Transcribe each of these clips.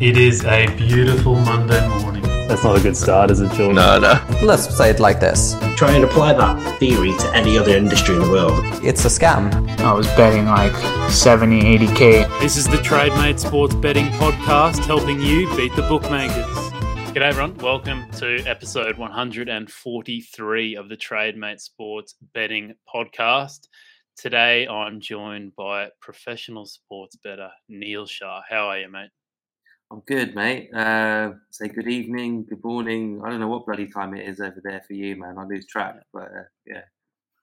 It is a beautiful Monday morning. That's not a good start, is it, George? No, no. Let's say it like this Try and apply that theory to any other industry in the world. it's a scam. I was betting like 70, 80k. This is the TradeMate Sports Betting Podcast, helping you beat the bookmakers. G'day, everyone. Welcome to episode 143 of the TradeMate Sports Betting Podcast. Today, I'm joined by professional sports bettor Neil Shah. How are you, mate? I'm good, mate. Uh, say good evening, good morning. I don't know what bloody time it is over there for you, man. I lose track, but uh, yeah.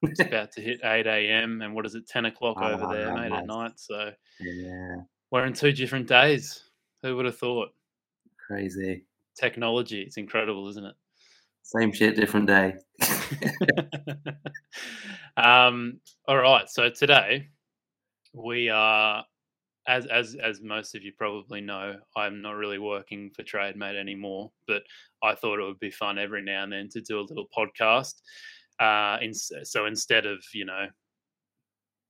It's about to hit 8 a.m. and what is it, 10 o'clock Oh, over there, mate, at night. So yeah, we're in two different days. Who would have thought? crazy. Technology, it's incredible, isn't it? Same shit, different day. um, all right. So today we are, as as as most of you probably know, I'm not really working for TradeMate anymore. But I thought it would be fun every now and then to do a little podcast. Uh, in, so instead of you know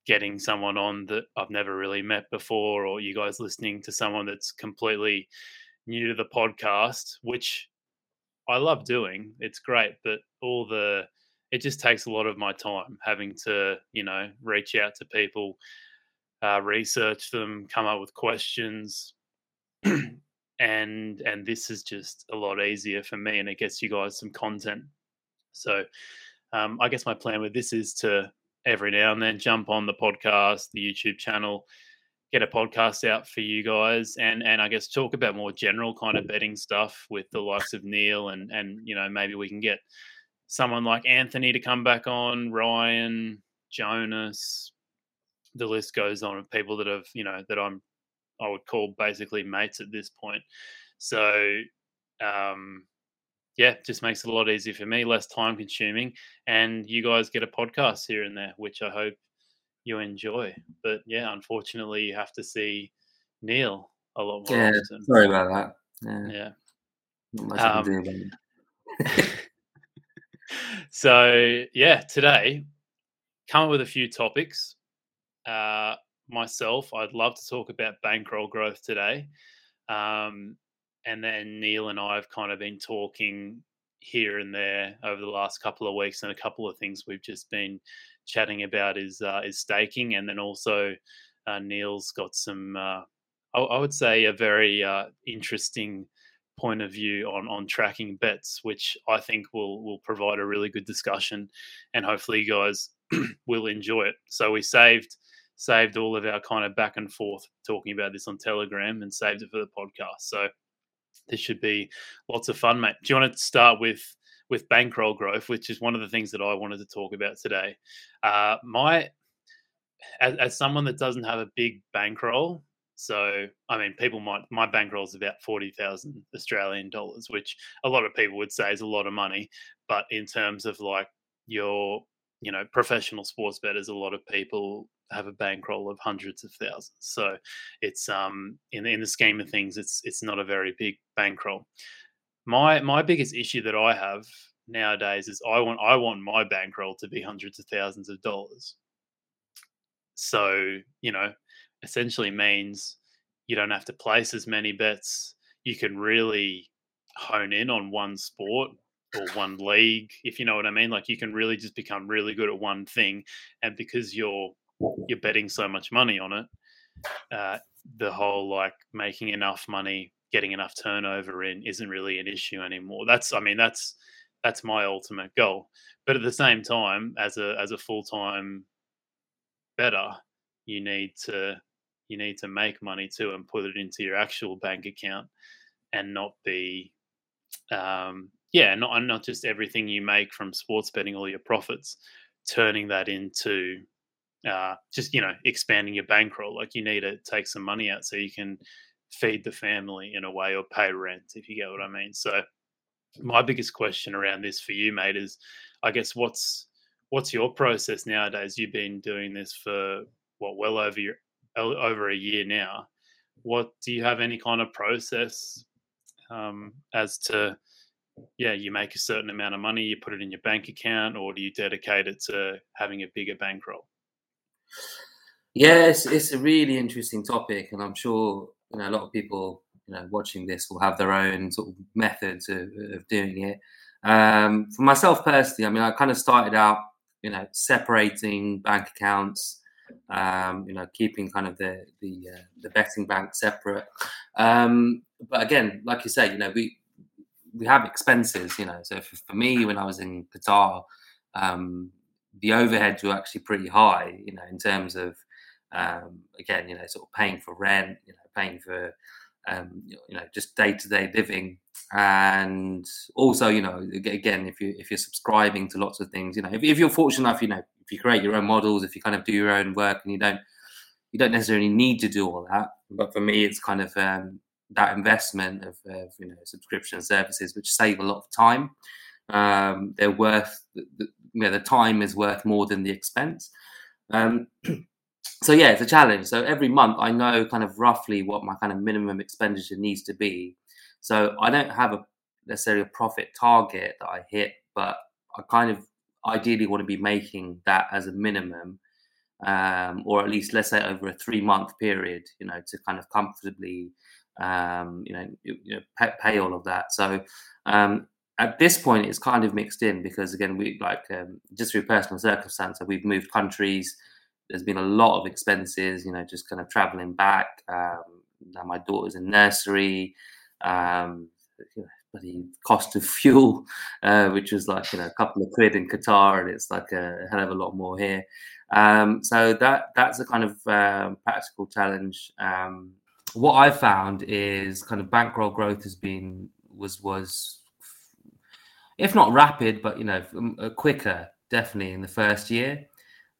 getting someone on that I've never really met before, or you guys listening to someone that's completely new to the podcast, which I love doing. It's great, but all the it just takes a lot of my time having to, you know, reach out to people, uh, research them, come up with questions, and and this is just a lot easier for me, and it gets you guys some content. So, um, I guess my plan with this is to every now and then jump on the podcast, the YouTube channel, get a podcast out for you guys, and and I guess talk about more general kind of betting stuff with the likes of Neil, and and you know maybe we can get someone like Anthony to come back on, Ryan, Jonas, the list goes on of people that have, you know, that I'm, I would call basically mates at this point. So, um, yeah, just makes it a lot easier for me, less time consuming, and you guys get a podcast here and there, which I hope you enjoy. But yeah, unfortunately, you have to see Neil a lot more Yeah, often. sorry about that. Yeah, Yeah. Um, can do about it. so yeah, today come up with a few topics. Uh, myself, I'd love to talk about bankroll growth today, um, and then Neil and I have kind of been talking here and there over the last couple of weeks, and a couple of things we've just been chatting about is uh, is staking, and then also uh, Neil's got some, uh, I, I would say, a very uh, interesting point of view on on tracking bets, which I think will will provide a really good discussion, and hopefully you guys will enjoy it. So we saved saved all of our kind of back and forth talking about this on Telegram and saved it for the podcast. So this should be lots of fun, mate. Do you want to start with with bankroll growth, which is one of the things that I wanted to talk about today? Uh, my as, as someone that doesn't have a big bankroll, so I mean, people might my bankroll is about forty thousand Australian dollars, which a lot of people would say is a lot of money. But in terms of like your you know professional sports betters, a lot of people have a bankroll of hundreds of thousands. So it's um in in the scheme of things, it's it's not a very big bankroll. My my biggest issue that I have nowadays is I want I want my bankroll to be hundreds of thousands of dollars. So you know, essentially means you don't have to place as many bets. You can really hone in on one sport or one league, if you know what I mean. Like you can really just become really good at one thing, and because you're you're betting so much money on it, uh, the whole like making enough money, getting enough turnover in isn't really an issue anymore. That's I mean that's that's my ultimate goal. But at the same time, as a as a full time better, you need to you need to make money too and put it into your actual bank account and not be um yeah not not just everything you make from sports betting all your profits turning that into uh just you know expanding your bankroll like you need to take some money out so you can feed the family in a way or pay rent if you get what i mean. So my biggest question around this for you mate is i guess what's what's your process nowadays? You've been doing this for what well over your over a year now. What do you have any kind of process um, as to yeah you make a certain amount of money you put it in your bank account or do you dedicate it to having a bigger bankroll Yeah, it's, it's a really interesting topic, and I'm sure you know a lot of people you know watching this will have their own sort of methods of, of doing it. Um, for myself personally, I mean, I kind of started out, you know, separating bank accounts. Um, you know, keeping kind of the the uh, the betting bank separate. Um, but again, like you say, you know, we we have expenses. You know, so for, for me, when I was in Qatar, um, the overheads were actually pretty high. You know, in terms of um, again, you know, sort of paying for rent, you know, paying for um, you know just day to day living, and also you know again if you if you're subscribing to lots of things, you know, if, if you're fortunate enough, you know, if you create your own models, if you kind of do your own work, and you don't you don't necessarily need to do all that, but for me, it's kind of um, that investment of, of, you know subscription services which save a lot of time. Um, they're worth the, you know, the time is worth more than the expense. Um, so yeah, it's a challenge. So every month I know kind of roughly what my kind of minimum expenditure needs to be. So I don't have a necessarily a profit target that I hit, but I kind of ideally want to be making that as a minimum, um, or at least let's say over a three month period, you know, to kind of comfortably, um, you know, you, know pay, pay, all of that. So um, at this point, it's kind of mixed in because again, we like um, just through personal circumstance, we've moved countries there's been a lot of expenses, you know, just kind of traveling back. Um, now my daughter's in nursery. Um, the cost of fuel, uh, which was like you know a couple of quid in Qatar, and it's like a hell of a lot more here. Um, so that that's a kind of um, practical challenge. Um, what I've found is kind of bankroll growth has been was was if not rapid, but you know quicker definitely in the first year.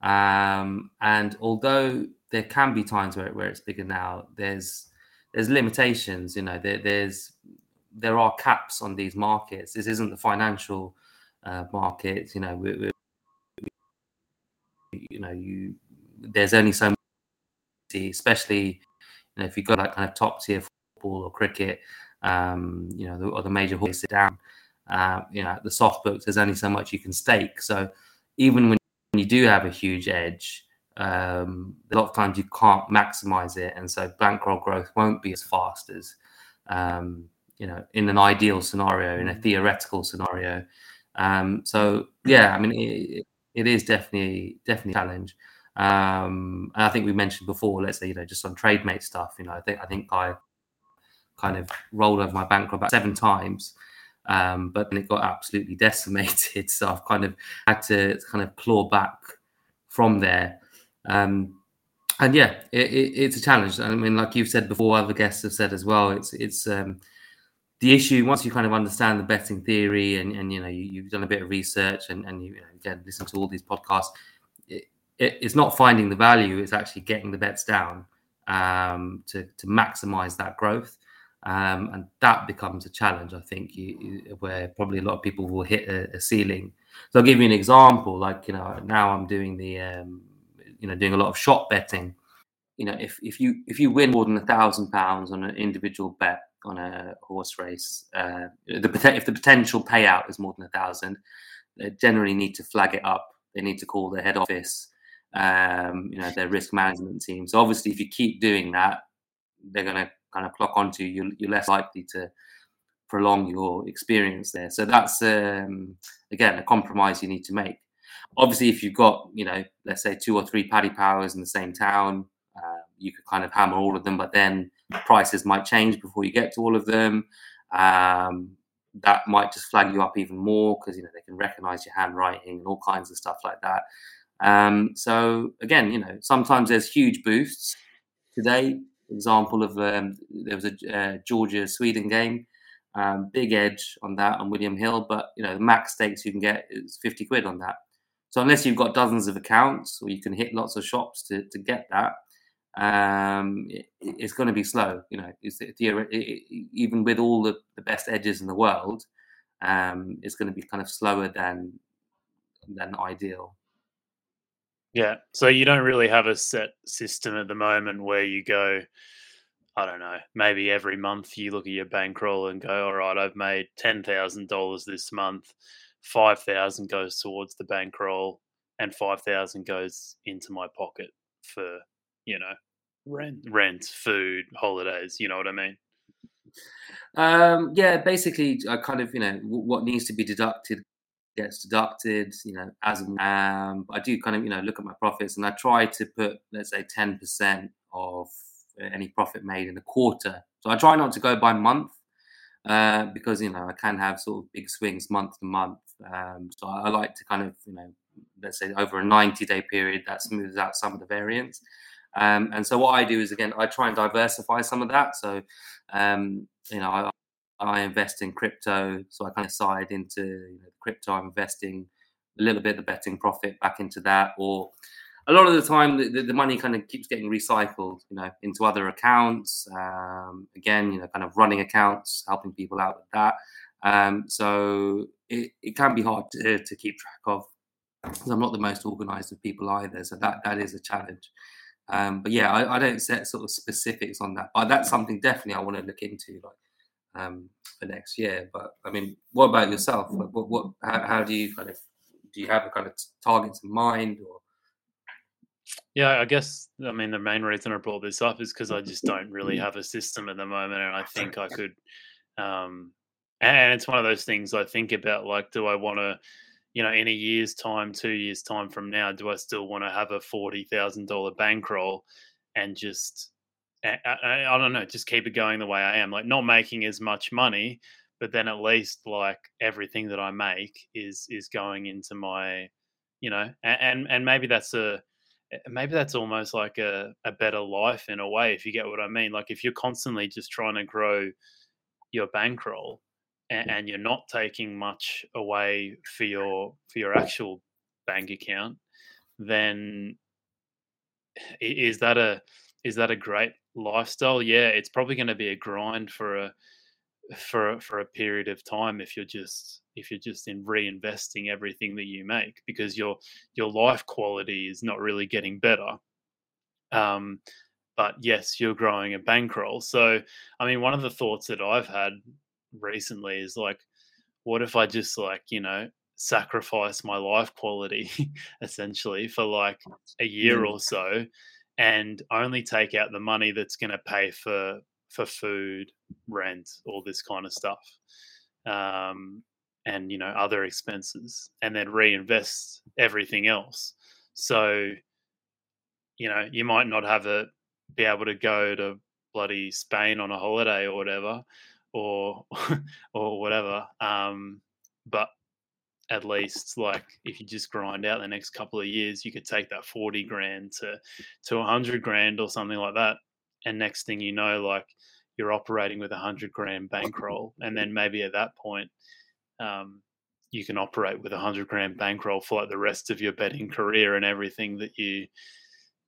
Um, and although there can be times where, where it's bigger now, there's there's limitations. You know, there, there's there are caps on these markets. This isn't the financial uh, market. You know, we, we, you know, you there's only so much, especially you know if you've got like kind of top tier football or cricket, um, you know, the, or the major horses down. Uh, you know, the soft books, there's only so much you can stake. So even when you do have a huge edge, um, a lot of times you can't maximize it, and so bankroll growth won't be as fast as um, you know in an ideal scenario, in a mm. theoretical scenario. Um, so yeah, I mean it, it is definitely definitely a challenge. Um, and I think we mentioned before, let's say you know just on TradeMate stuff, you know I think I think I kind of rolled over my bankroll about seven times um, but then it got absolutely decimated. So I've kind of had to kind of claw back from there. Um, and yeah, it, it, it's a challenge. I mean, like you've said before, other guests have said as well. It's it's um, the issue once you kind of understand the betting theory and, and you know you, have done a bit of research and, and you, you know, again listen to all these podcasts. It, it's not finding the value; it's actually getting the bets down um, to to maximize that growth. Um, and that becomes a challenge, I think, you, where probably a lot of people will hit a, a, ceiling. So I'll give you an example. Like you know, now I'm doing the, um, you know, doing a lot of shop betting. You know, if if you if you win more than a thousand pounds on an individual bet on a horse race, uh, the if the potential payout is more than a thousand, they generally need to flag it up. They need to call their head office, um, you know, their risk management team. So obviously, if you keep doing that, they're going to kind of clock onto, you're, you're less likely to prolong your experience there. So that's um, again a compromise you need to make. Obviously, if you've got you know, let's say two or three paddy powers in the same town, uh, you could kind of hammer all of them, but then prices might change before you get to all of them. Um, that might just flag you up even more because you know they can recognize your handwriting and all kinds of stuff like that. Um, so again, you know, sometimes there's huge boosts. Today, example of um, there was a uh, Georgia Sweden game, um, big edge on that on William Hill, but you know the max stakes you can get is fifty quid on that. So unless you've got dozens of accounts or you can hit lots of shops to, to get that, um, it, it's going to be slow. You know, it's, it, even with all the, the best edges in the world, um, it's going to be kind of slower than than ideal. Yeah. So you don't really have a set system at the moment where you go, I don't know, maybe every month you look at your bankroll and go, all right, I've made $10,000 this month. 5,000 goes towards the bankroll and 5,000 goes into my pocket for, you know, rent, rent, food, holidays. You know what I mean? Um, yeah, basically, I kind of you know w- what needs to be deducted gets deducted. You know, as um, I do kind of you know look at my profits and I try to put let's say ten percent of any profit made in a quarter. So I try not to go by month uh, because you know I can have sort of big swings month to month. Um, so I, I like to kind of you know let's say over a 90 day period that smooths out some of the variance. Um, and so what I do is again I try and diversify some of that. So um, you know I, I invest in crypto, so I kind of side into you know, crypto. I'm investing a little bit of the betting profit back into that, or a lot of the time the, the money kind of keeps getting recycled, you know, into other accounts. Um, again, you know, kind of running accounts, helping people out with that. Um, so it, it can be hard to, to keep track of I'm not the most organized of people either. So that that is a challenge. Um, but yeah, I, I, don't set sort of specifics on that. But that's something definitely I want to look into, like um, for next year. But I mean, what about yourself? Like, what, what how, how do you kind of do you have a kind of targets in mind or yeah, I guess I mean the main reason I brought this up is because I just don't really have a system at the moment, and I think I could. Um, and it's one of those things I think about, like, do I want to, you know, in a year's time, two years time from now, do I still want to have a forty thousand dollar bankroll and just, I, I, I don't know, just keep it going the way I am, like not making as much money, but then at least like everything that I make is is going into my, you know, and and maybe that's a maybe that's almost like a, a better life in a way if you get what i mean like if you're constantly just trying to grow your bankroll and, and you're not taking much away for your for your actual bank account then is that a is that a great lifestyle? Yeah it's probably going to be a grind for a for for a period of time if you're just if you're just in reinvesting everything that you make because your your life quality is not really getting better. Um but yes you're growing a bankroll. So i mean one of the thoughts that i've had recently is like what if i just like you know sacrifice my life quality essentially for like a year mm. or so and only take out the money that's going to pay for for food, rent, all this kind of stuff, um, and you know other expenses, and then reinvest everything else. So, you know, you might not have a be able to go to bloody Spain on a holiday or whatever, or or whatever. Um, but at least like if you just grind out the next couple of years you could take that 40 grand to to 100 grand or something like that and next thing you know like you're operating with a hundred grand bankroll, and then maybe at that point, um, you can operate with a hundred grand bankroll for like the rest of your betting career, and everything that you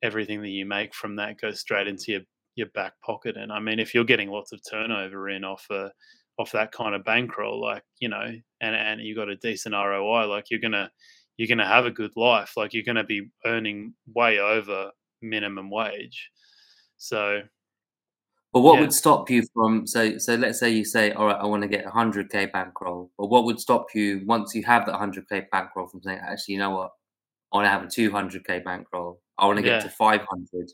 everything that you make from that goes straight into your your back pocket. And I mean, if you're getting lots of turnover in off a off that kind of bankroll, like you know, and and you got a decent ROI, like you're gonna you're gonna have a good life. Like you're gonna be earning way over minimum wage. So but what Yeah. would stop you from so so let's say you say, all right, I want to get a hundred K bankroll. But what would stop you once you have that hundred K bankroll from saying, actually, you know what? I want to have a two hundred K bankroll. I want to get Yeah. to five hundred.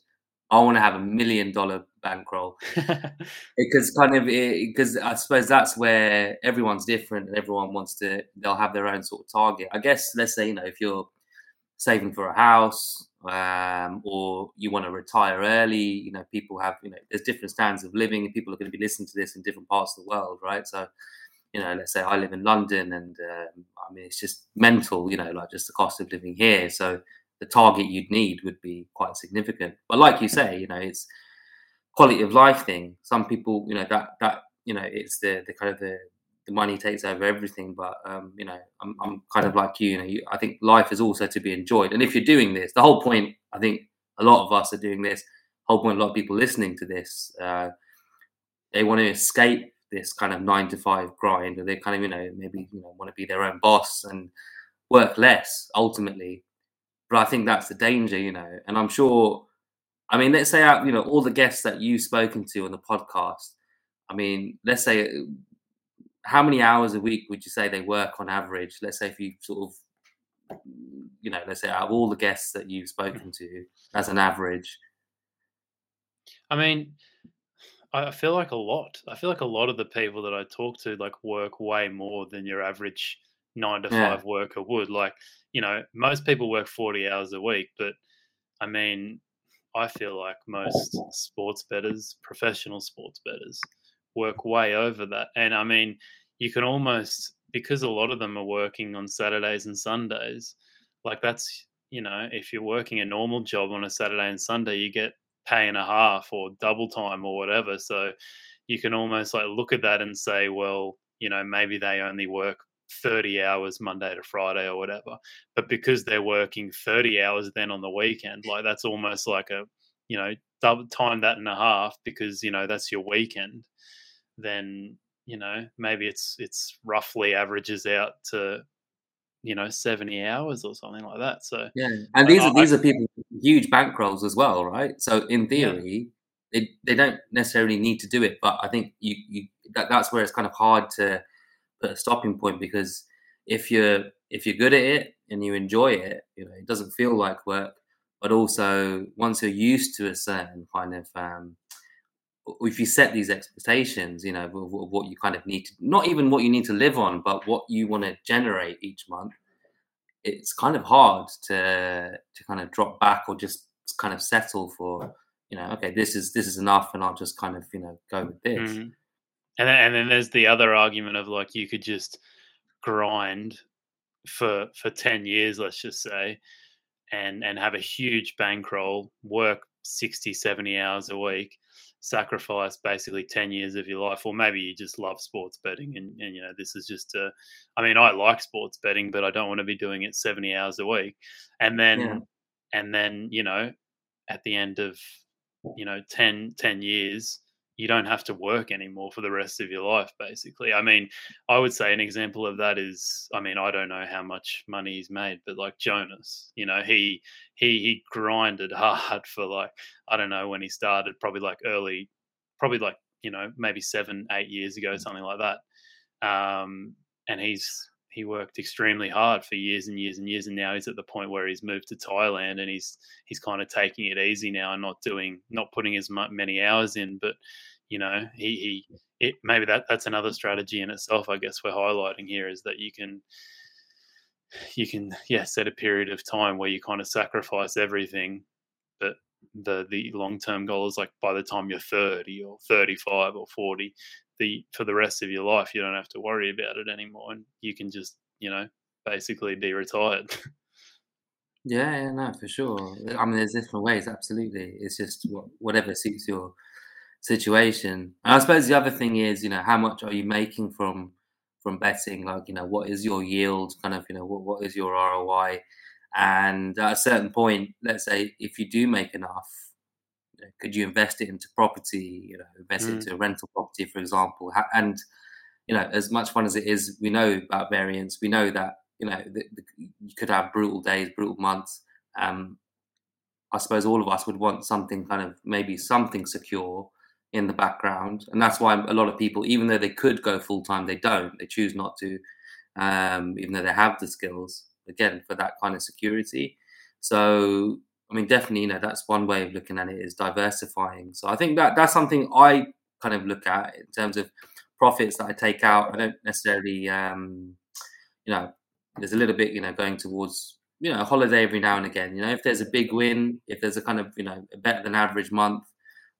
I want to have a million dollar bankroll. Because kind of because I suppose that's where everyone's different and everyone wants to they'll have their own sort of target. I guess let's say, you know, if you're saving for a house um, or you want to retire early. You know, people have, you know, there's different standards of living and people are going to be listening to this in different parts of the world, right? So, you know, let's say I live in London and um, I mean, it's just mental, you know, like just the cost of living here. So the target you'd need would be quite significant. But like you say, you know, it's quality of life thing. Some people, you know, that, that, you know, it's the, the kind of the, the money takes over everything. But um, you know, I'm, I'm kind of like you. You know, you, I think life is also to be enjoyed. And if you're doing this, the whole point, I think a lot of us are doing this. Whole point, a lot of people listening to this, uh, they want to escape this kind of nine to five grind, or they kind of, you know, maybe you know want to be their own boss and work less ultimately. But I think that's the danger, you know. And I'm sure, I mean, let's say you know, all the guests that you've spoken to on the podcast. I mean, let's say how many hours a week would you say they work on average? Let's say if you sort of, you know, let's say out of all the guests that you've mm-hmm. spoken to as an average. I mean, I feel like a lot. I feel like a lot of the people that I talk to like work way more than your average nine to Yeah. five worker would. Like, you know, most people work 40 hours a week, but I mean, I feel like most sports betters, professional sports betters, work way over that. And I mean, you can almost, because a lot of them are working on Saturdays and Sundays, like that's, you know, if you're working a normal job on a Saturday and Sunday, you get pay and a half or double time or whatever. So you can almost like look at that and say, well, you know, maybe they only work 30 hours Monday to Friday or whatever. But because they're working 30 hours then on the weekend, like that's almost like a, you know, double time that and a half because, you know, that's your weekend. Then, you know, maybe it's it's roughly averages out to, you know, 70 hours or something like that. So Yeah, and these I- are these are people huge bankrolls as well, right? So in Yeah. theory, they they don't necessarily need to do it, but I think you you that, that's where it's kind of hard to put a stopping point because if you're if you're good at it and you enjoy it, you know, it doesn't feel like work. But also, once you're used to a certain kind of um, if you set these expectations, you know, of, of what you kind of need to, not even what you need to live on, but what you want to generate each month, it's kind of hard to to kind of drop back or just kind of settle for, you know, okay, this is this is enough, and I'll just kind of you know go with this. Mhm. And then, and then there's the other argument of like you could just grind for for 10 years let's just say and and have a huge bankroll work 60 70 hours a week sacrifice basically 10 years of your life or maybe you just love sports betting and, and you know this is just a i mean i like sports betting but i don't want to be doing it 70 hours a week and then Yeah. and then you know at the end of you know 10 10 years you don't have to work anymore for the rest of your life basically. I mean i would say an example of that is i mean i don't know how much money he's made but like jonas you know he he he grinded hard for like i don't know when he started probably like early probably like you know maybe seven eight years ago something like that. Um and he's he worked extremely hard for years and years and years and now he's at the point where he's moved to thailand and he's he's kind of taking it easy now and not doing not putting as many hours in but you know he he it maybe that that's another strategy in itself i guess we're highlighting here is that you can you can yeah set a period of time where you kind of sacrifice everything but the the long term goal is like by the time you're 30 or 35 or 40 the for the rest of your life you don't have to worry about it anymore and you can just you know basically be retired Yeah, yeah, no, for sure. I mean, there's different ways. Absolutely, it's just what, whatever suits your situation. And I suppose the other thing is, you know, how much are you making from from betting? Like, you know, what is your yield? Kind of, you know, what what is your ROI? And at a certain point, let's say if you do make enough, you know, could you invest it into property? You know, invest it Mm. into rental property, for example. And you know, as much fun as it is, we know about variance. We know that you know the, the, you could have brutal days, brutal months. Um, I suppose all of us would want something kind of maybe something secure in the background, and that's why a lot of people, even though they could go full time, they don't. They choose not to, um, even though they have the skills. Again, for that kind of security. So, I mean, definitely, you know, that's one way of looking at it is diversifying. So, I think that that's something I kind of look at in terms of profits that I take out. I don't necessarily, um, you know, there's a little bit, you know, going towards, you know, a holiday every now and again. You know, if there's a big win, if there's a kind of, you know, better than average month,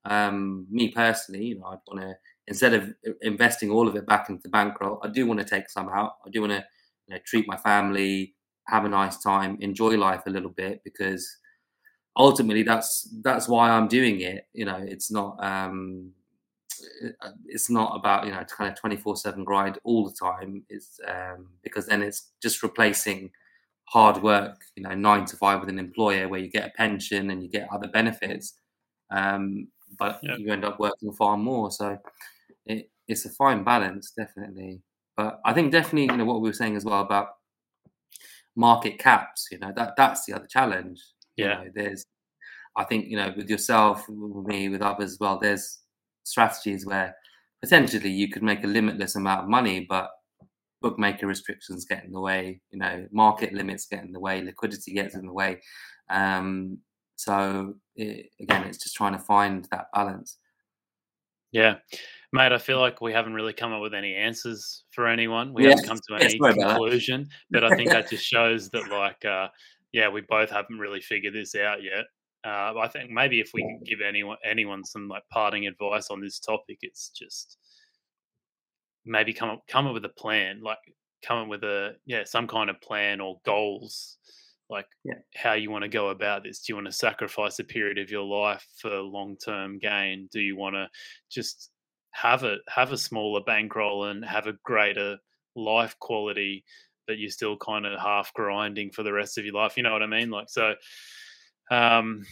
um, me personally, you know, I'd want to instead of investing all of it back into the bankroll, I do want to take some out. I do want to, you know, treat my family, have a nice time, enjoy life a little bit because ultimately that's that's why I'm doing it. You know, it's not um uh, it's not about you know kind of 24 7 grind all the time it's um because then it's just replacing hard work you know nine to five with an employer where you get a pension and you get other benefits um but Yep. you end up working far more so it, it's a fine balance definitely but i think definitely you know what we were saying as well about market caps you know that that's the other challenge. You Yeah. know there's i think you know with yourself with me with others as well there's strategies where potentially you could make a limitless amount of money but bookmaker restrictions get in the way you know market limits get in the way liquidity gets in the way. Um so it, again it's just trying to find that balance Yeah. Mate, I feel like we haven't really come up with any answers for anyone. We Yeah. haven't come to any that. conclusion, but I think that just shows that, like, uh, yeah, we both haven't really figured this out yet. Uh, I think maybe if we can give anyone anyone some like parting advice on this topic, it's just maybe come up come up with a plan, like come up with a yeah some kind of plan or goals, like Yeah. how you want to go about this. Do you want to sacrifice a period of your life for long term gain? Do you want to just have a have a smaller bankroll and have a greater life quality, but you're still kind of half grinding for the rest of your life? You know what I mean? Like so. Um,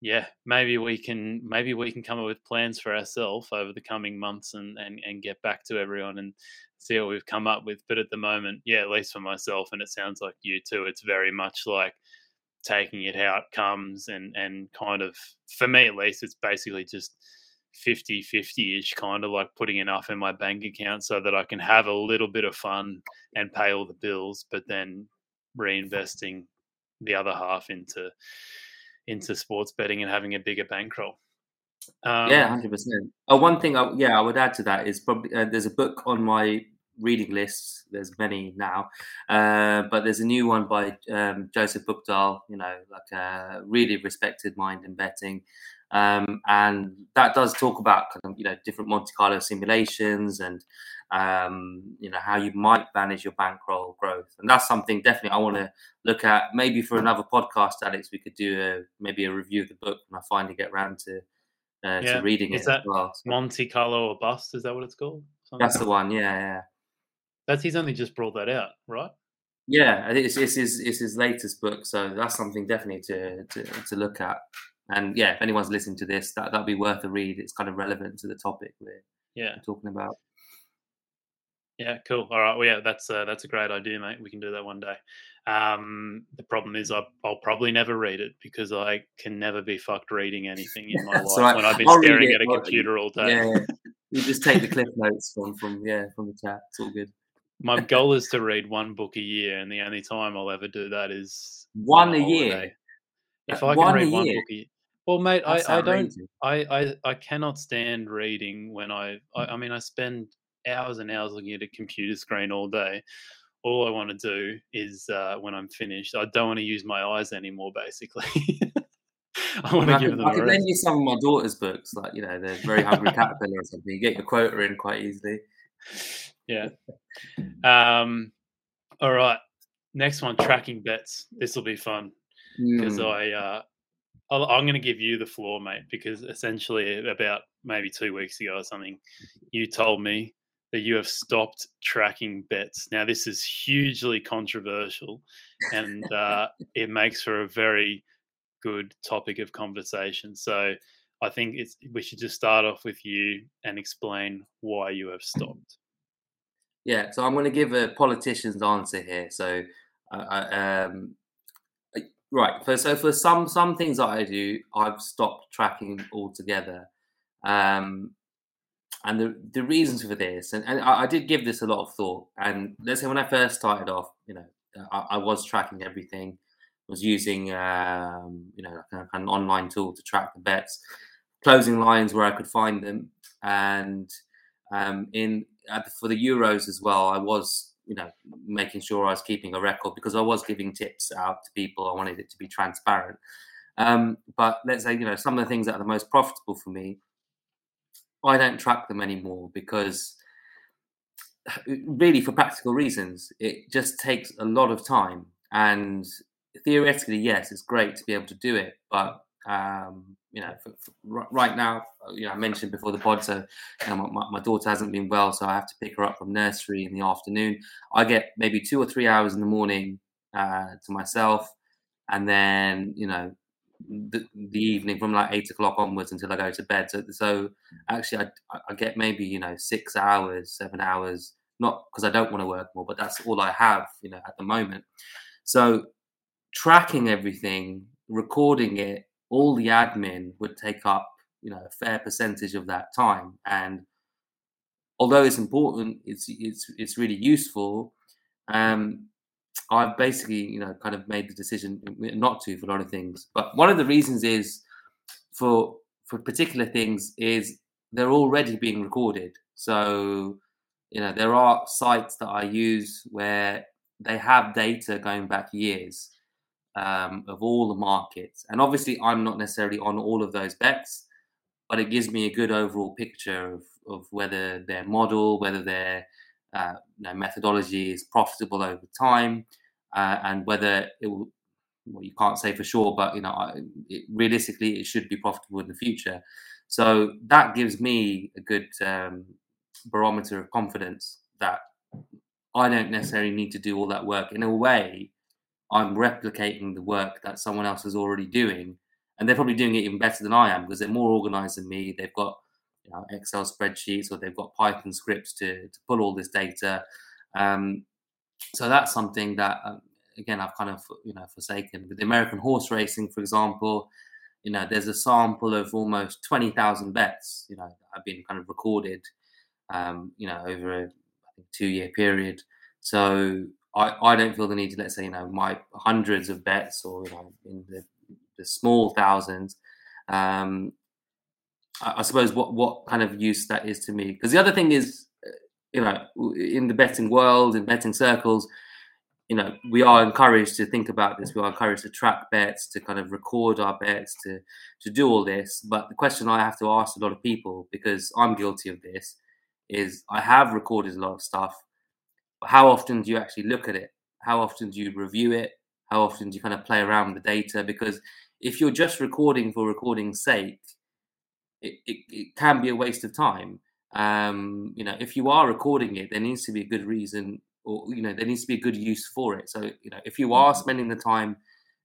yeah, maybe we can maybe we can come up with plans for ourselves over the coming months and, and and get back to everyone and see what we've come up with. But at the moment, yeah, at least for myself, and it sounds like you too, it's very much like taking it how it comes and and kind of for me at least it's basically just 50 50 ish kind of like putting enough in my bank account so that I can have a little bit of fun and pay all the bills but then reinvesting the other half into into sports betting and having a bigger bankroll. Um, yeah, hundred percent. Oh, one thing, I, yeah, I would add to that is probably uh, there's a book on my reading lists. There's many now, uh, but there's a new one by um, Joseph Buchdahl. You know, like a really respected mind in betting, um, and that does talk about kind of you know different Monte Carlo simulations and um, you know how you might manage your bankroll growth, and that's something definitely I want to look at. Maybe for another podcast, Alex, we could do a maybe a review of the book when I finally get around to uh, Yeah. to reading Is it that as well. So Monte Carlo or bust, is that what it's called? Something that's like the one. Yeah, yeah, That's he's only just brought that out, right? yeah. I think it's, it's his it's his latest book, so that's something definitely to to, to look at. And yeah, if anyone's listening to this, that that'd be worth a read. It's kind of relevant to the topic we're Yeah, talking about. yeah, cool. All right, well, yeah, that's uh, that's a great idea, mate. We can do that one day. Um, the problem is, I, I'll probably never read it because I can never be fucked reading anything in my life when I've been I'll staring at a computer all day. Yeah, you just take the cliff notes from from yeah from the chat. It's all good. My goal is to read one book a year, and the only time I'll ever do that is One a year? If I can one a read one book a year, well, mate, I, That's I don't. I, I I cannot stand reading when I, I I mean I spend hours and hours looking at a computer screen all day. All I want to do is uh, when I'm finished, I don't want to use my eyes anymore. Basically, I want to give could, them I could lend you some of my daughter's books, like you know, the Very Hungry Caterpillar or something. You get your quota in quite easily. Yeah. Um. All right. Next one, tracking bets. This will be fun because Mm. I uh, I'll, I'm going to give you the floor, mate. Because essentially, about maybe two weeks ago or something, you told me that you have stopped tracking bets. Now, this is hugely controversial, and uh, it makes for a very good topic of conversation. So, I think it's we should just start off with you and explain why you have stopped. Yeah, so I'm going to give a politician's answer here. So, uh, um, right. For, so for some some things that I do, I've stopped tracking altogether. Um, and the the reasons for this, and, and I, I did give this a lot of thought. And let's say when I first started off, you know, I, I was tracking everything. Was using um, you know like an online tool to track the bets, closing lines where I could find them, and um, in for the Euros as well, I was you know making sure I was keeping a record because I was giving tips out to people. I wanted it to be transparent. Um, but let's say you know some of the things that are the most profitable for me, I don't track them anymore because really for practical reasons it just takes a lot of time and theoretically yes it's great to be able to do it but um, you know, for, for, right now, uh, you know, I mentioned before the pod, so you know, my, my- my daughter hasn't been well, so I have to pick her up from nursery in the afternoon. I get maybe two or three hours in the morning uh, to myself, and then you know, the, the evening from like eight o'clock onwards until I go to bed. So, so actually, I, I get maybe you know six hours, seven hours, not because I don't want to work more, but that's all I have, you know, at the moment. So tracking everything, recording it, all the admin would take up, you know, a fair percentage of that time. And although it's important, it's it's it's really useful. Um, I've basically, you know, kind of made the decision not to for a lot of things. But one of the reasons is for for particular things is they're already being recorded. So, you know, there are sites that I use where they have data going back years um, of all the markets. And obviously, I'm not necessarily on all of those bets, but it gives me a good overall picture of, of whether their model, whether their uh, you know, methodology is profitable over time, uh, and whether it will. Well, you can't say for sure, but you know, it, realistically, it should be profitable in the future. So that gives me a good um, barometer of confidence that I don't necessarily need to do all that work. In a way, I'm replicating the work that someone else is already doing, and they're probably doing it even better than I am because they're more organized than me. They've got you know, Excel spreadsheets or they've got Python scripts to, to pull all this data. Um, so that's something that, um, again, I've kind of you know forsaken. With the American horse racing, for example, you know, there's a sample of almost 20,000 bets, you know, that have been kind of recorded, um, you know, over a two year period. So I, I don't feel the need to, let's say, you know, my hundreds of bets or, you know, in the, the small thousands. Um, I, I suppose what, what kind of use that is to me. Because the other thing is, you know, in the betting world, in betting circles, you know, we are encouraged to think about this. We are encouraged to track bets, to kind of record our bets, to to do all this. But the question I have to ask a lot of people, because I'm guilty of this, is I have recorded a lot of stuff. How often do you actually look at it? How often do you review it? How often do you kind of play around with the data? Because if you're just recording for recording's sake, it, it, it can be a waste of time. Um, you know, if you are recording it, there needs to be a good reason or you know there needs to be a good use for it so you know if you are mm-hmm. spending the time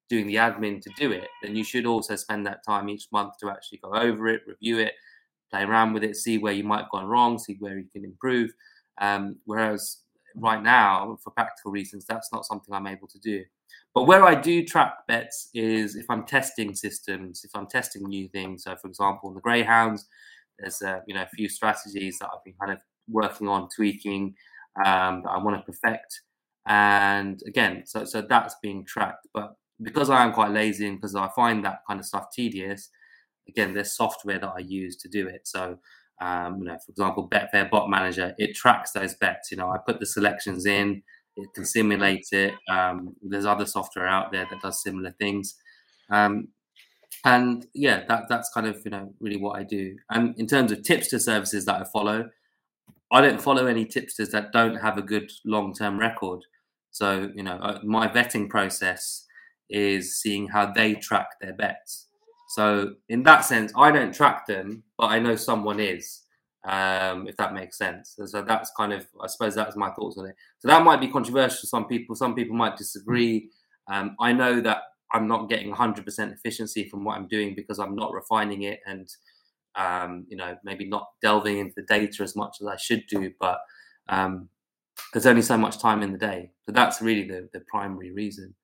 doing the admin to do it then you should also spend that time each month to actually go over it review it play around with it see where you might have gone wrong see where you can improve um, whereas right now for practical reasons that's not something i'm able to do but where i do track bets is if i'm testing systems if i'm testing new things so for example in the greyhounds there's uh, you know a few strategies that i've been kind of working on tweaking um, that I want to perfect. And again, so so that's being tracked. But because I am quite lazy and because I find that kind of stuff tedious, again, there's software that I use to do it. So um, you know, for example, Betfair Bot Manager, it tracks those bets. You know, I put the selections in, it can simulate it. Um, there's other software out there that does similar things. Um, and yeah, that that's kind of you know really what I do. And in terms of tipster services that I follow, I don't follow any tipsters that don't have a good long term record. So, you know, uh, my vetting process is seeing how they track their bets. So, in that sense, I don't track them, but I know someone is, um, if that makes sense. So, that's kind of, I suppose, that's my thoughts on it. So, that might be controversial to some people. Some people might disagree. Um, I know that I'm not getting 100% efficiency from what I'm doing because I'm not refining it and um, you know, maybe not delving into the data as much as I should do, but um, there's only so much time in the day. So that's really the, the primary reason.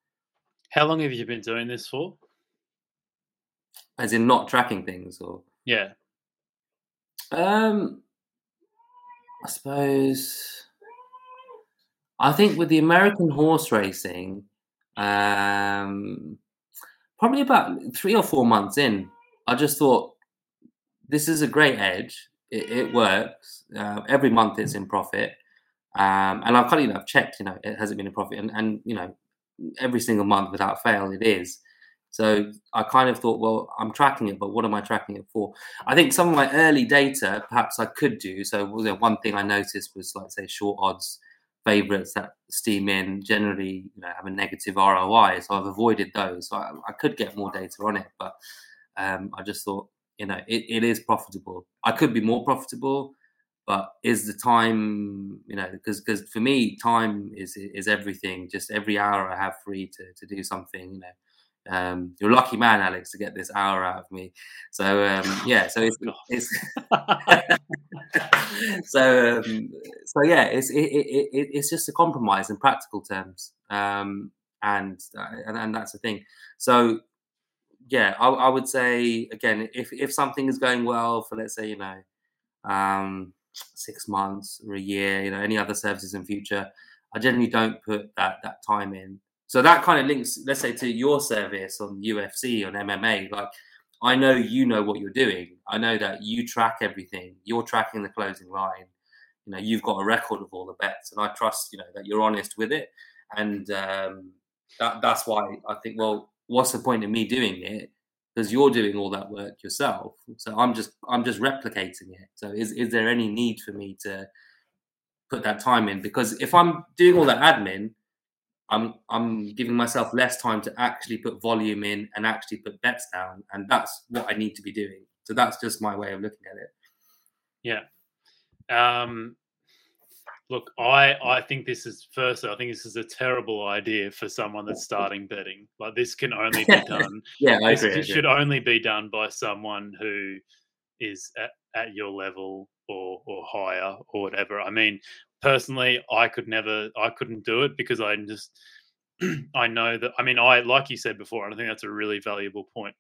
How long have you been doing this for? As in not tracking things or Yeah. Um I suppose I think with the American horse racing, um probably about three or four months in, I just thought this is a great edge. It, it works. Uh, every month it's in profit. Um, and I've kind of you know, I've checked, you know, it hasn't been in profit, and, and you know, every single month without fail it is. So I kind of thought, well, I'm tracking it, but what am I tracking it for? I think some of my early data, perhaps I could do. So one thing I noticed was, like, say, short odds favorites that steam in generally, you know, have a negative ROI. So I've avoided those. So I, I could get more data on it, but um, I just thought you know it, it is profitable i could be more profitable but is the time you know because because for me time is is everything just every hour i have free to, to do something you know um, you're a lucky man alex to get this hour out of me. So um, yeah so it's, it's so um, so yeah it's it, it, it, it's just a compromise in practical terms. Um, and, uh, and and that's the thing. So yeah, I, I, would say again, if if something is going well for let's say you know um, six months or a year, you know any other services in future, I generally don't put that that time in. So that kind of links, let's say, to your service on UFC on MMA. Like I know you know what you're doing. I know that you track everything. You're tracking the closing line. You know, you've got a record of all the bets, and I trust you know that you're honest with it. And um, that that's why I think, well, what's the point of me doing it? Because you're doing all that work yourself. So I'm just I'm just replicating it. So is is there any need for me to put that time in? Because if I'm doing all that admin, I'm I'm giving myself less time to actually put volume in and actually put bets down, and that's what I need to be doing. So that's just my way of looking at it. Yeah. Um, look, I I think this is firstly, I think this is a terrible idea for someone that's starting betting. Like this can only be done. yeah, I this agree. I should agree. only be done by someone who is at, at your level or or higher or whatever. I mean, personally, I could never, I couldn't do it because I just, I know that. I mean, I like you said before, I think that's a really valuable point.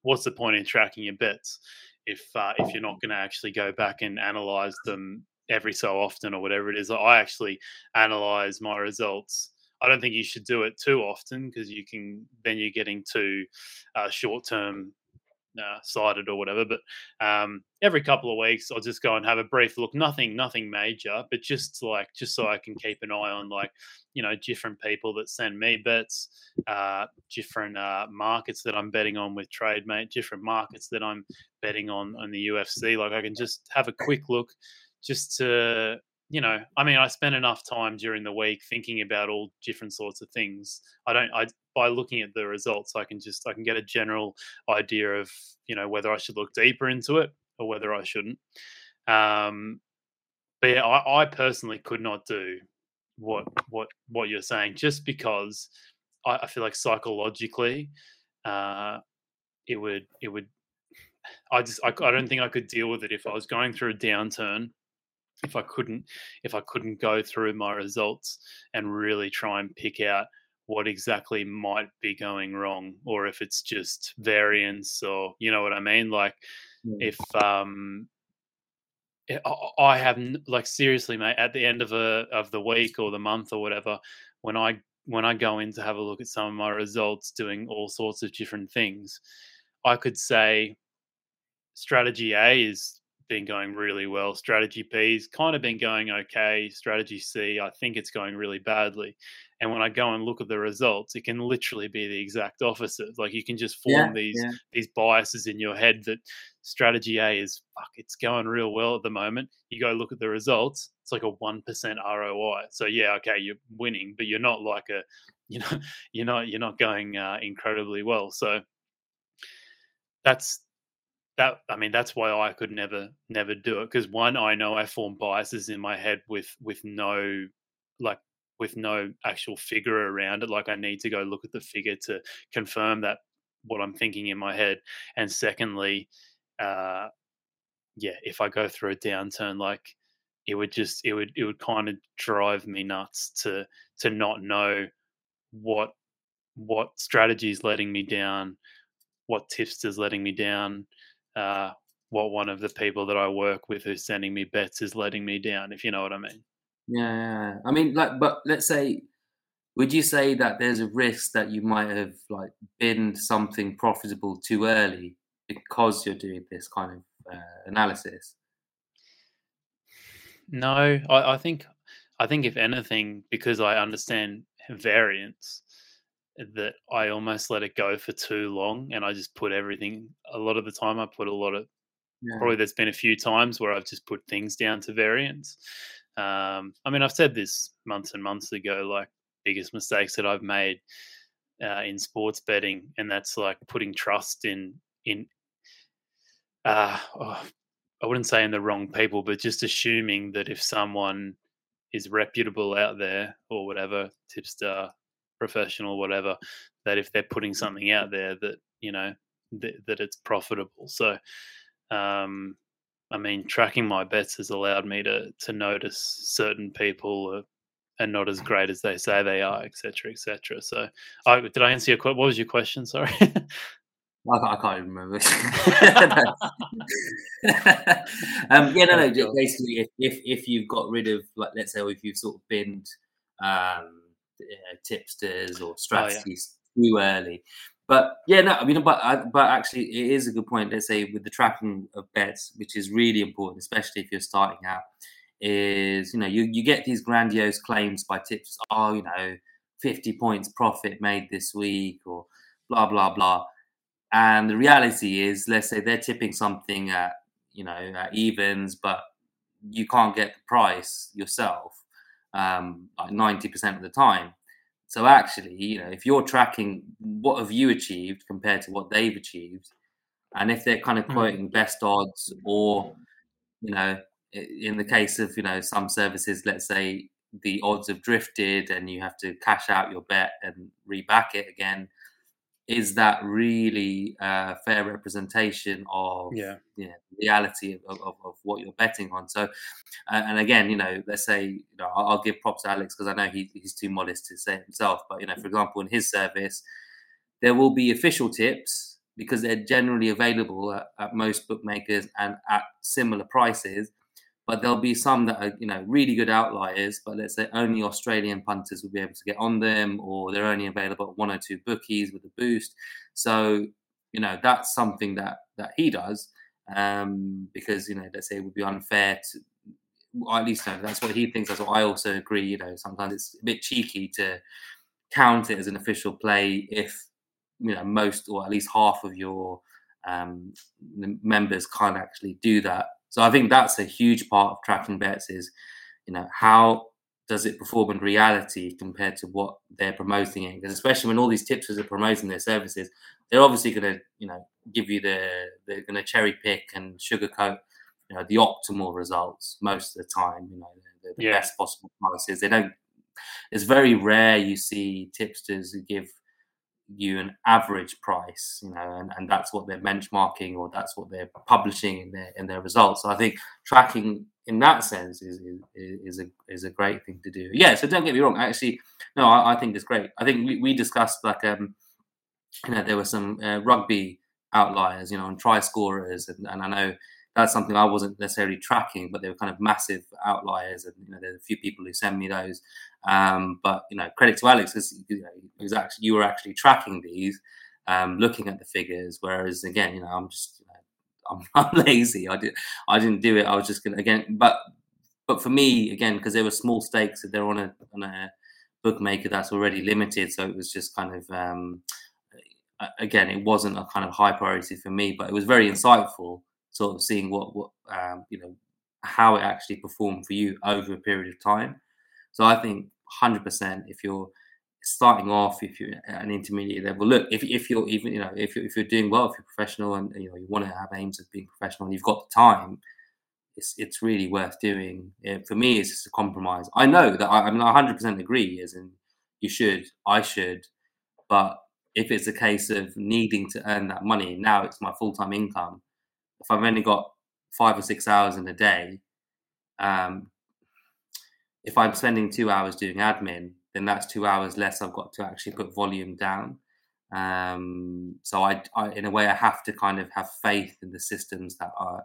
What's the point in tracking your bets if uh, if you're not going to actually go back and analyze them every so often or whatever it is? I actually analyze my results. I don't think you should do it too often because you can then you're getting too uh, short term uh, sighted or whatever. But um, every couple of weeks, I'll just go and have a brief look. Nothing, nothing major, but just like just so I can keep an eye on like you know different people that send me bets, uh, different uh, markets that I'm betting on with TradeMate, different markets that I'm betting on on the UFC. Like I can just have a quick look, just to you know, I mean, I spend enough time during the week thinking about all different sorts of things. I don't, I by looking at the results, I can just I can get a general idea of you know whether I should look deeper into it or whether I shouldn't. Um, but yeah, I, I personally could not do what what what you're saying just because I, I feel like psychologically, uh, it would it would. I just I, I don't think I could deal with it if I was going through a downturn if I couldn't if I couldn't go through my results and really try and pick out what exactly might be going wrong or if it's just variance or you know what I mean like Mm. if um I- I have like seriously mate at the end of a of the week or the month or whatever when I when I go in to have a look at some of my results doing all sorts of different things I could say strategy A is been going really well. Strategy B's kind of been going okay. Strategy C, I think it's going really badly. And when I go and look at the results, it can literally be the exact opposite. Like you can just form Yeah, these yeah. these biases in your head that strategy A is fuck, it's going real well at the moment. You go look at the results, it's like a one percent ROI. So yeah, okay, you're winning, but you're not like a you know you're not you're not going uh, incredibly well. So that's that i mean that's why i could never never do it because one i know i form biases in my head with with no like with no actual figure around it like i need to go look at the figure to confirm that what i'm thinking in my head and secondly uh yeah if i go through a downturn like it would just it would it would kind of drive me nuts to to not know what what strategy is letting me down what tips is letting me down uh, what one of the people that I work with who's sending me bets is letting me down, if you know what I mean. Yeah, yeah. I mean, like, but let's say, would you say that there's a risk that you might have like binned something profitable too early because you're doing this kind of uh, analysis? No, I, I think I think if anything, because I understand variance, that I almost let it go for too long, and I just put everything. A lot of the time, I put a lot of Yeah. probably there's been a few times where I've just put things down to variance. Um, I mean, I've said this months and months ago, like biggest mistakes that I've made uh, in sports betting, and that's like putting trust in in. Uh, oh, I wouldn't say in the wrong people, but just assuming that if someone is reputable out there or whatever, tipster, professional, whatever, that if they're putting something out there that you know that, that it's profitable. So um, I mean, tracking my bets has allowed me to to notice certain people are, are not as great as they say they are, etc., etc. So, I, did I answer your question? What was your question? Sorry. I, can't- I can't even remember. um, yeah, no, no. Basically, if, if if you've got rid of, like, let's say, if you've sort of binned um, uh, tipsters or strategies too early, But yeah, no, I mean, but but actually, it is a good point. Let's say with the tracking of bets, which is really important, especially if you're starting out, is you know you you get these grandiose claims by tips. Oh, you know, fifty points profit made this week, or blah blah blah. And the reality is, let's say they're tipping something at you know at evens, but you can't get the price yourself um, like ninety percent of the time so actually, you know, if you're tracking what have you achieved compared to what they've achieved, and if they're kind of Hmm. quoting best odds, or you know, in the case of you know some services, let's say the odds have drifted and you have to cash out your bet and reback it again, is that really a fair representation of Yeah. you know, reality of, of, of what you're betting on? So, uh, and again, you know, let's say, you know, I'll, I'll give props to Alex because I know he, he's too modest to say it himself. But you know, for example, in his service, there will be official tips because they're generally available at, at most bookmakers and at similar prices. But there'll be some that are, you know, really good outliers. But let's say only Australian punters will be able to get on them, or they're only available at one or two bookies with a boost. So, you know, that's something that that he does um, because you know, let's say it would be unfair to at least no, that's what he thinks. That's what I also agree. You know, sometimes it's a bit cheeky to count it as an official play if you know most or at least half of your um, members can't actually do that. So I think that's a huge part of tracking bets is you know how does it perform in reality compared to what they're promoting it? Because especially when all these tipsters are promoting their services, they're obviously going to you know give you the they're going to cherry pick and sugarcoat you know the optimal results most of the time. You know the, the Yeah. best possible prices. They don't. It's very rare you see tipsters who give you an average price, you know, and, and that's what they're benchmarking or that's what they're publishing in their in their results. So I think tracking in that sense is is, is a is a great thing to do. Yeah, so don't get me wrong. Actually, no, I, I think it's great. I think we, we discussed like um, you know, there were some uh, rugby outliers, you know, and try scorers, and, and I know that's something I wasn't necessarily tracking, but they were kind of massive outliers, and you know, there's a few people who send me those. Um, but you know, credit to Alex because you know, was actually you were actually tracking these, um, looking at the figures. Whereas again, you know, I'm just you know, I'm, I'm lazy. I did I didn't do it. I was just gonna again, but but for me again because there were small stakes, that they're on a on a bookmaker that's already limited, so it was just kind of. Um, again, it wasn't a kind of high priority for me, but it was very insightful, sort of seeing what what um, you know how it actually performed for you over a period of time. So I think 100% if you're starting off, if you're at an intermediate level, look, if, if you're even, you know, if you're, if you're doing well, if you're professional and, you know, you want to have aims of being professional and you've got the time, it's, it's really worth doing. Yeah, for me, it's just a compromise. I know that I, I mean, I 100% agree, as in you should, I should, but if it's a case of needing to earn that money, now it's my full time income. If I've only got five or six hours in a day, um, if I'm spending two hours doing admin, then that's two hours less I've got to actually put volume down. Um, so I, I, in a way, I have to kind of have faith in the systems that are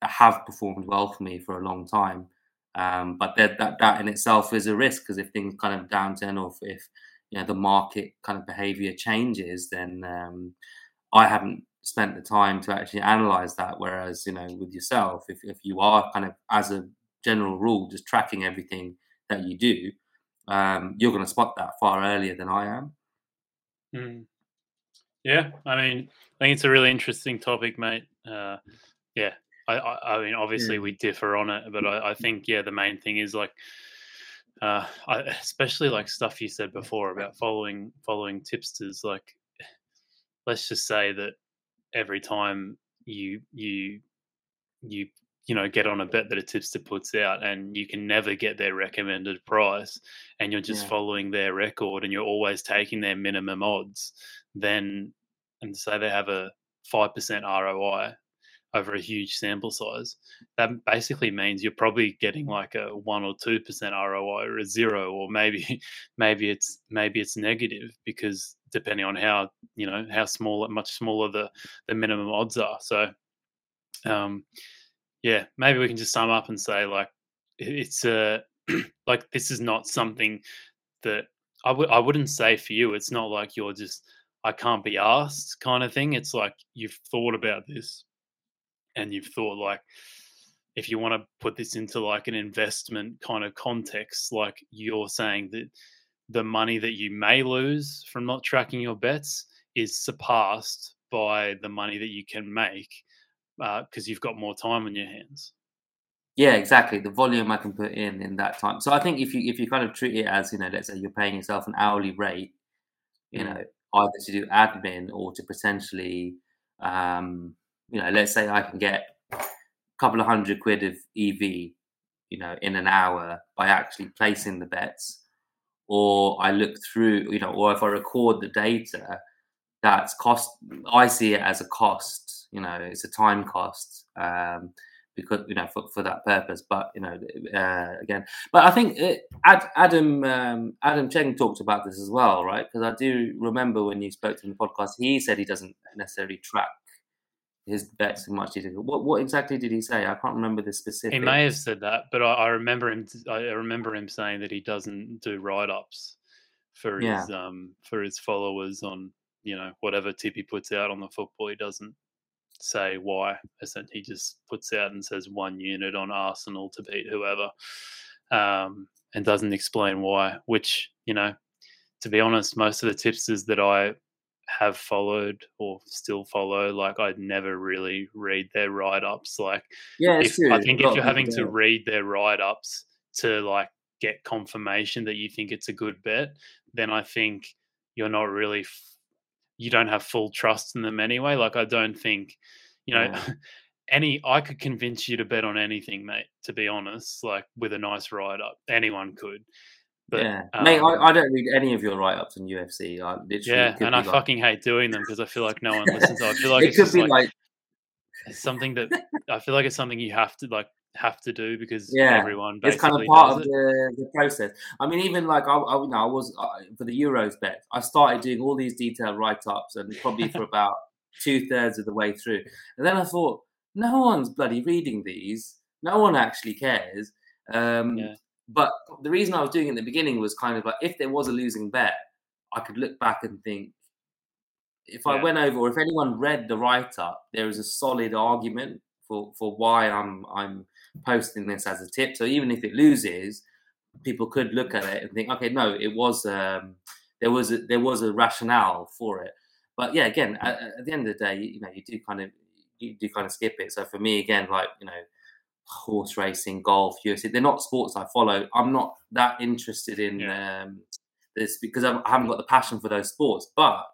that have performed well for me for a long time. Um, but that, that that in itself is a risk because if things kind of downturn or if, you know the market kind of behavior changes, then um, I haven't spent the time to actually analyze that. Whereas you know with yourself, if if you are kind of as a general rule just tracking everything that you do, um, you're going to spot that far earlier than I am. Mm. Yeah, I mean, I think it's a really interesting topic, mate. Uh, yeah, I, I, I mean, obviously we differ on it, but I, I think yeah, the main thing is like, uh, I, especially like stuff you said before about following following tipsters. Like, let's just say that every time you you you you know get on a bet that a tipster puts out and you can never get their recommended price and you're just Yeah. following their record and you're always taking their minimum odds then and say they have a 5% ROI over a huge sample size that basically means you're probably getting like a 1 or 2% ROI or a 0 or maybe maybe it's maybe it's negative because depending on how you know how small much smaller the the minimum odds are so um yeah maybe we can just sum up and say like it's a like this is not something that I wouldn't say for you it's not like you're just I can't be asked kind of thing. It's like you've thought about this and you've thought like if you want to put this into like an investment kind of context, like you're saying that the money that you may lose from not tracking your bets is surpassed by the money that you can make because uh, you've got more time on your hands. Yeah, exactly. The volume I can put in in that time. So I think if you if you kind of treat it as you know, let's say you're paying yourself an hourly rate, you mm. know, either to do admin or to potentially, um, you know, let's say I can get a couple of hundred quid of EV, you know, in an hour by actually placing the bets, or I look through, you know, or if I record the data, that's cost. I see it as a cost. You know, it's a time cost. Um, because you know for, for that purpose. But you know, uh, again, but I think it, Ad, Adam um, Adam Cheng talked about this as well, right? Because I do remember when you spoke to him in the podcast, he said he doesn't necessarily track his bets in much detail. What what exactly did he say? I can't remember the specific. He may have said that, but I, I remember him. I remember him saying that he doesn't do write ups for his um for his followers on you know whatever tip he puts out on the football. He doesn't say why. He just puts out and says one unit on Arsenal to beat whoever, um, and doesn't explain why. Which you know, to be honest, most of the tipsters that I have followed or still follow, like I'd never really read their write ups. Like, yeah, if, I think if you're having to read their write ups to like get confirmation that you think it's a good bet, then I think you're not really you don't have full trust in them anyway. Like I don't think, you know, yeah. any I could convince you to bet on anything, mate. To be honest, like with a nice write up, anyone could. But, yeah, um, mate, I, I, don't read any of your write ups on UFC. I yeah, and I like... fucking hate doing them because I feel like no one listens. I feel like it it's could be like, like something that I feel like it's something you have to like have to do because yeah, everyone it's kind of part of the, the, process. I mean, even like I, I, you know, I was uh, for the Euros bet. I started doing all these detailed write ups, and probably for about two thirds of the way through, and then I thought, no one's bloody reading these. No one actually cares. Um, yeah. But the reason I was doing it in the beginning was kind of like if there was a losing bet, I could look back and think, if I went over, or if anyone read the write up, there is a solid argument for for why I'm I'm posting this as a tip. So even if it loses, people could look at it and think, okay, no, it was um, there was a, there was a rationale for it. But yeah, again, at, at, the end of the day, you know, you do kind of you do kind of skip it. So for me, again, like you know, horse racing, golf, UFC, they're not sports I follow. I'm not that interested in yeah. um, this because I haven't got the passion for those sports, but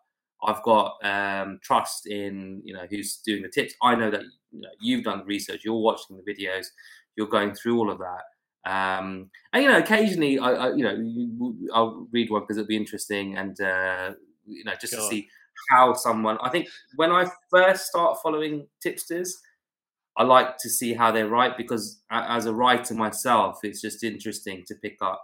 I've got um, trust in you know who's doing the tips. I know that you know, you've done the research, you're watching the videos, you're going through all of that. Um, and you know, occasionally, I, I you know, I'll read one because it'll be interesting, and uh, you know, just to see how someone. I think when I first start following tipsters, I like to see how they write because as a writer myself, it's just interesting to pick up.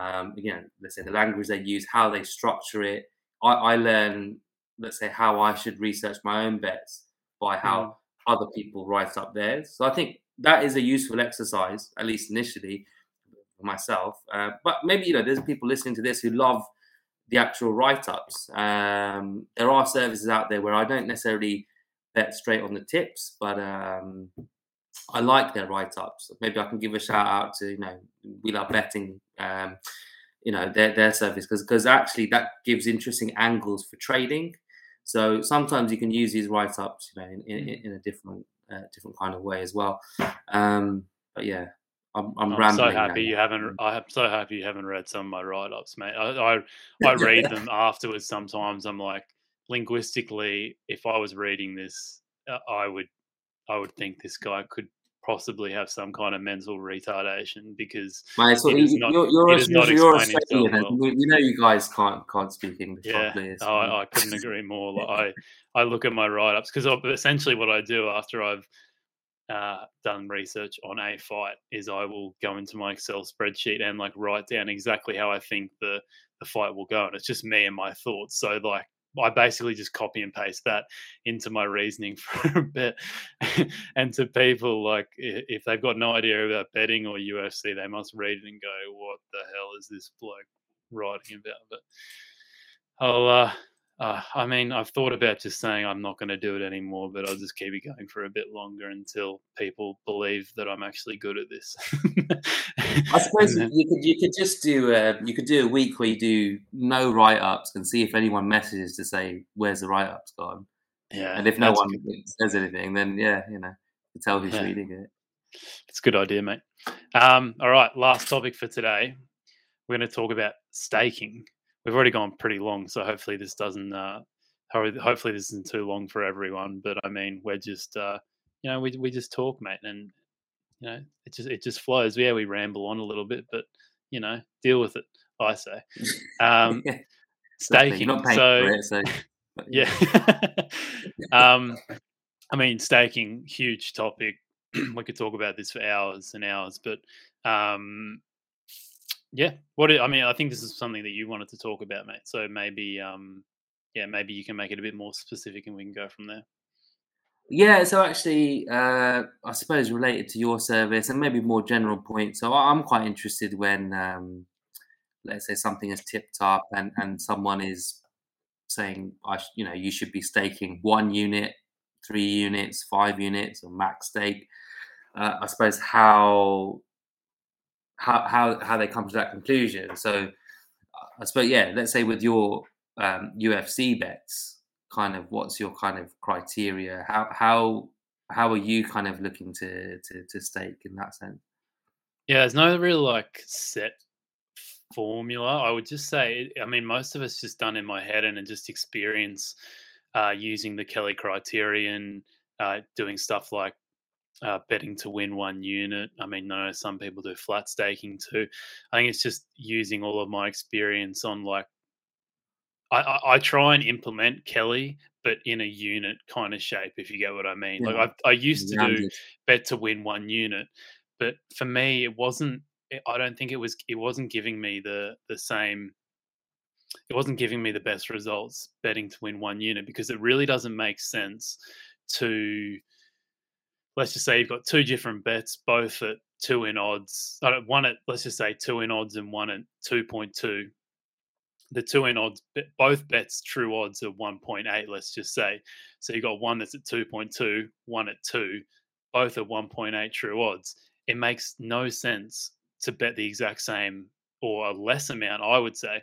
Um, you know, let's say the language they use, how they structure it. I, I learn, let's say, how I should research my own bets by how mm other people write up theirs. So I think that is a useful exercise, at least initially, for myself. Uh, but maybe you know, there's people listening to this who love the actual write-ups. Um, there are services out there where I don't necessarily bet straight on the tips, but um, I like their write-ups. Maybe I can give a shout out to you know we love betting. Um, you know their their service because because actually that gives interesting angles for trading. So sometimes you can use these write ups, you know, in, in, mm. in a different uh, different kind of way as well. Um, but yeah, I'm, I'm, I'm so happy now. you haven't. I'm so happy you haven't read some of my write ups, mate. I I, I read them afterwards. Sometimes I'm like, linguistically, if I was reading this, uh, I would I would think this guy could possibly have some kind of mental retardation because Mate, so you, not, you're, you're, you're Australian. Well. You know, you guys can't can't speak English yeah, properly. So. I, I couldn't agree more. Like, I I look at my write ups because essentially what I do after I've uh, done research on a fight is I will go into my Excel spreadsheet and like write down exactly how I think the the fight will go, and it's just me and my thoughts. So like I basically just copy and paste that into my reasoning for a bit. and to people, like, if they've got no idea about betting or UFC, they must read it and go, what the hell is this bloke writing about? But I'll, uh, Uh, I mean, I've thought about just saying I'm not going to do it anymore, but I'll just keep it going for a bit longer until people believe that I'm actually good at this. I suppose then- you could you could just do uh, you could do a week where you do no write ups and see if anyone messages to say where's the write ups gone, yeah, and if no one good. says anything, then yeah, you know, you tell who's Yeah. reading it. It's a good idea, mate. Um, all right, last topic for today. We're going to talk about staking. We've already gone pretty long, so hopefully this doesn't. Uh, ho- hopefully this isn't too long for everyone. But I mean, we're just, uh, you know, we we just talk, mate, and you know, it just it just flows. Yeah, we ramble on a little bit, but you know, deal with it. I say. Um, Exactly. staking. Not so for it, so yeah. um, I mean, staking, huge topic. we could talk about this for hours and hours, but um, yeah, what I mean, I think this is something that you wanted to talk about, mate. So maybe, um, yeah, maybe you can make it a bit more specific, and we can go from there. Yeah, so actually, uh, I suppose related to your service and maybe more general point. So I'm quite interested when, um, let's say, something is tipped up and and someone is saying, I, sh- you know, you should be staking one unit, three units, five units, or max stake. Uh, I suppose how how how how they come to that conclusion. So I suppose yeah, let's say with your um, UFC bets, kind of what's your kind of criteria? How how how are you kind of looking to to, to stake in that sense? Yeah, there's no real like set formula. I would just say, I mean, most of it's just done in my head and just experience uh, using the Kelly criterion, uh, doing stuff like uh, betting to win one unit. I mean, I know some people do flat staking too. I think it's just using all of my experience on like, I, I, I try and implement Kelly, but in a unit kind of shape, if you get what I mean. Yeah. Like I, I used to do bet to win one unit but for me it wasn't i don't think it was it wasn't giving me the the same it wasn't giving me the best results betting to win one unit because it really doesn't make sense to let's just say you've got two different bets both at two in odds don't- one at let's just say two in odds and one at 2.2 the two in odds both bets true odds of 1.8 let's just say. So you've got one that's at 2.2 one at 2 both at 1.8 true odds. It makes no sense to bet the exact same or a less amount i would say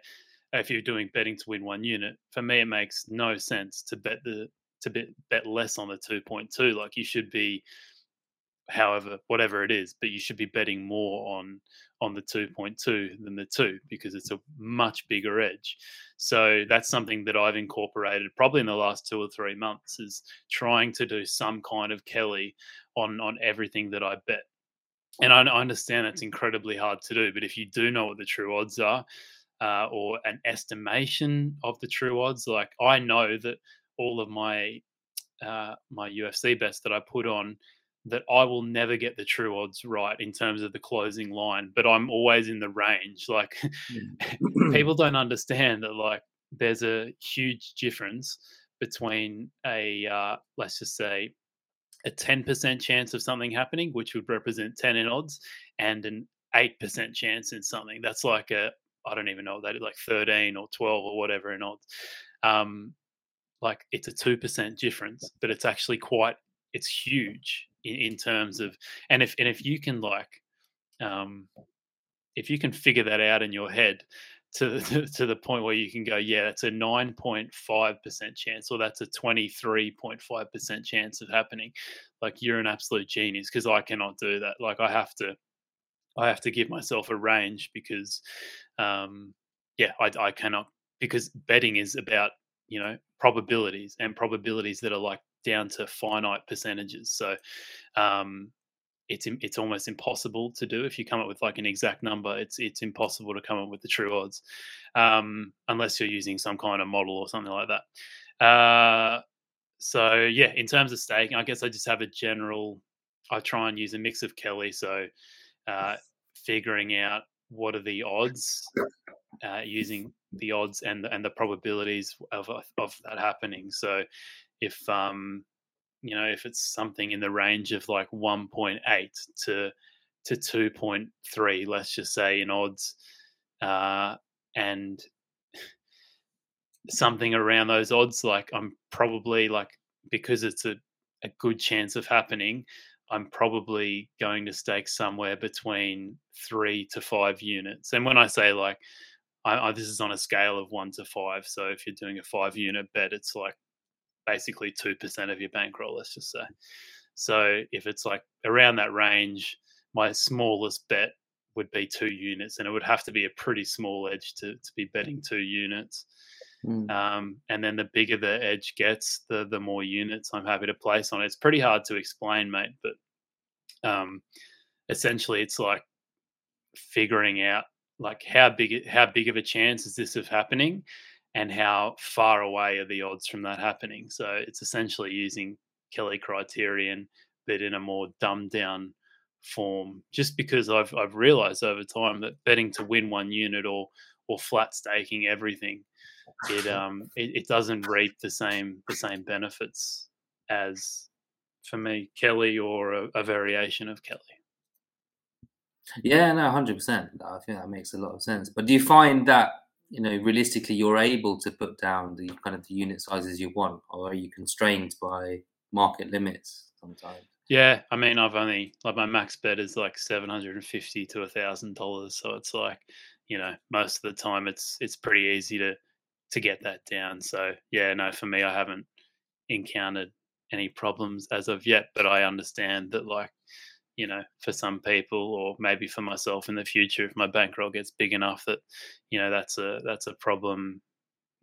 if you're doing betting to win one unit. For me it makes no sense to bet the to bet, bet less on the 2.2 like you should be however whatever it is but you should be betting more on on the 2.2 than the 2 because it's a much bigger edge. So that's something that i've incorporated probably in the last two or three months is trying to do some kind of kelly on on everything that i bet. And I, I understand that's incredibly hard to do but if you do know what the true odds are uh, or an estimation of the true odds like i know that all of my uh, my ufc bets that i put on that I will never get the true odds right in terms of the closing line, but I'm always in the range. Like people don't understand that like there's a huge difference between a uh, let's just say a 10% chance of something happening, which would represent 10 in odds, and an 8% chance in something. That's like a I don't even know that like 13 or 12 or whatever in odds. Um, like it's a 2% difference, but it's actually quite it's huge in, in terms of and if and if you can like um if you can figure that out in your head to to, to the point where you can go yeah that's a 9.5% chance or that's a 23.5% chance of happening like you're an absolute genius because i cannot do that like i have to i have to give myself a range because um yeah i, I cannot because betting is about you know probabilities and probabilities that are like down to finite percentages. So um it's it's almost impossible to do if you come up with like an exact number. It's it's impossible to come up with the true odds um unless you're using some kind of model or something like that. Uh so yeah in terms of staking i guess i just have a general i try and use a mix of kelly. So uh figuring out what are the odds uh, using the odds and the, and the probabilities of of that happening so if um you know if it's something in the range of like 1.8 to to 2.3 let's just say in odds uh and something around those odds. Like I'm probably like because it's a, a good chance of happening, I'm probably going to stake somewhere between three to five units. And when I say like, I, I, this is on a scale of one to five. So if you're doing a five unit bet, it's like basically 2% of your bankroll, let's just say. So if it's like around that range, my smallest bet would be two units, and it would have to be a pretty small edge to, to be betting two units. Mm. Um, and then the bigger the edge gets, the the more units I'm happy to place on it. It's pretty hard to explain, mate, but um, essentially it's like figuring out like how big how big of a chance is this of happening and how far away are the odds from that happening so it's essentially using kelly criterion but in a more dumbed down form just because i've i've realized over time that betting to win one unit or or flat staking everything it um it, it doesn't reap the same the same benefits as for me kelly or a, a variation of kelly yeah, no, hundred percent. I think that makes a lot of sense. But do you find that you know realistically you're able to put down the kind of the unit sizes you want, or are you constrained by market limits sometimes? Yeah, I mean, I've only like my max bet is like seven hundred and fifty to a thousand dollars, so it's like you know most of the time it's it's pretty easy to to get that down. So yeah, no, for me, I haven't encountered any problems as of yet, but I understand that like you know, for some people, or maybe for myself in the future, if my bankroll gets big enough that, you know, that's a that's a problem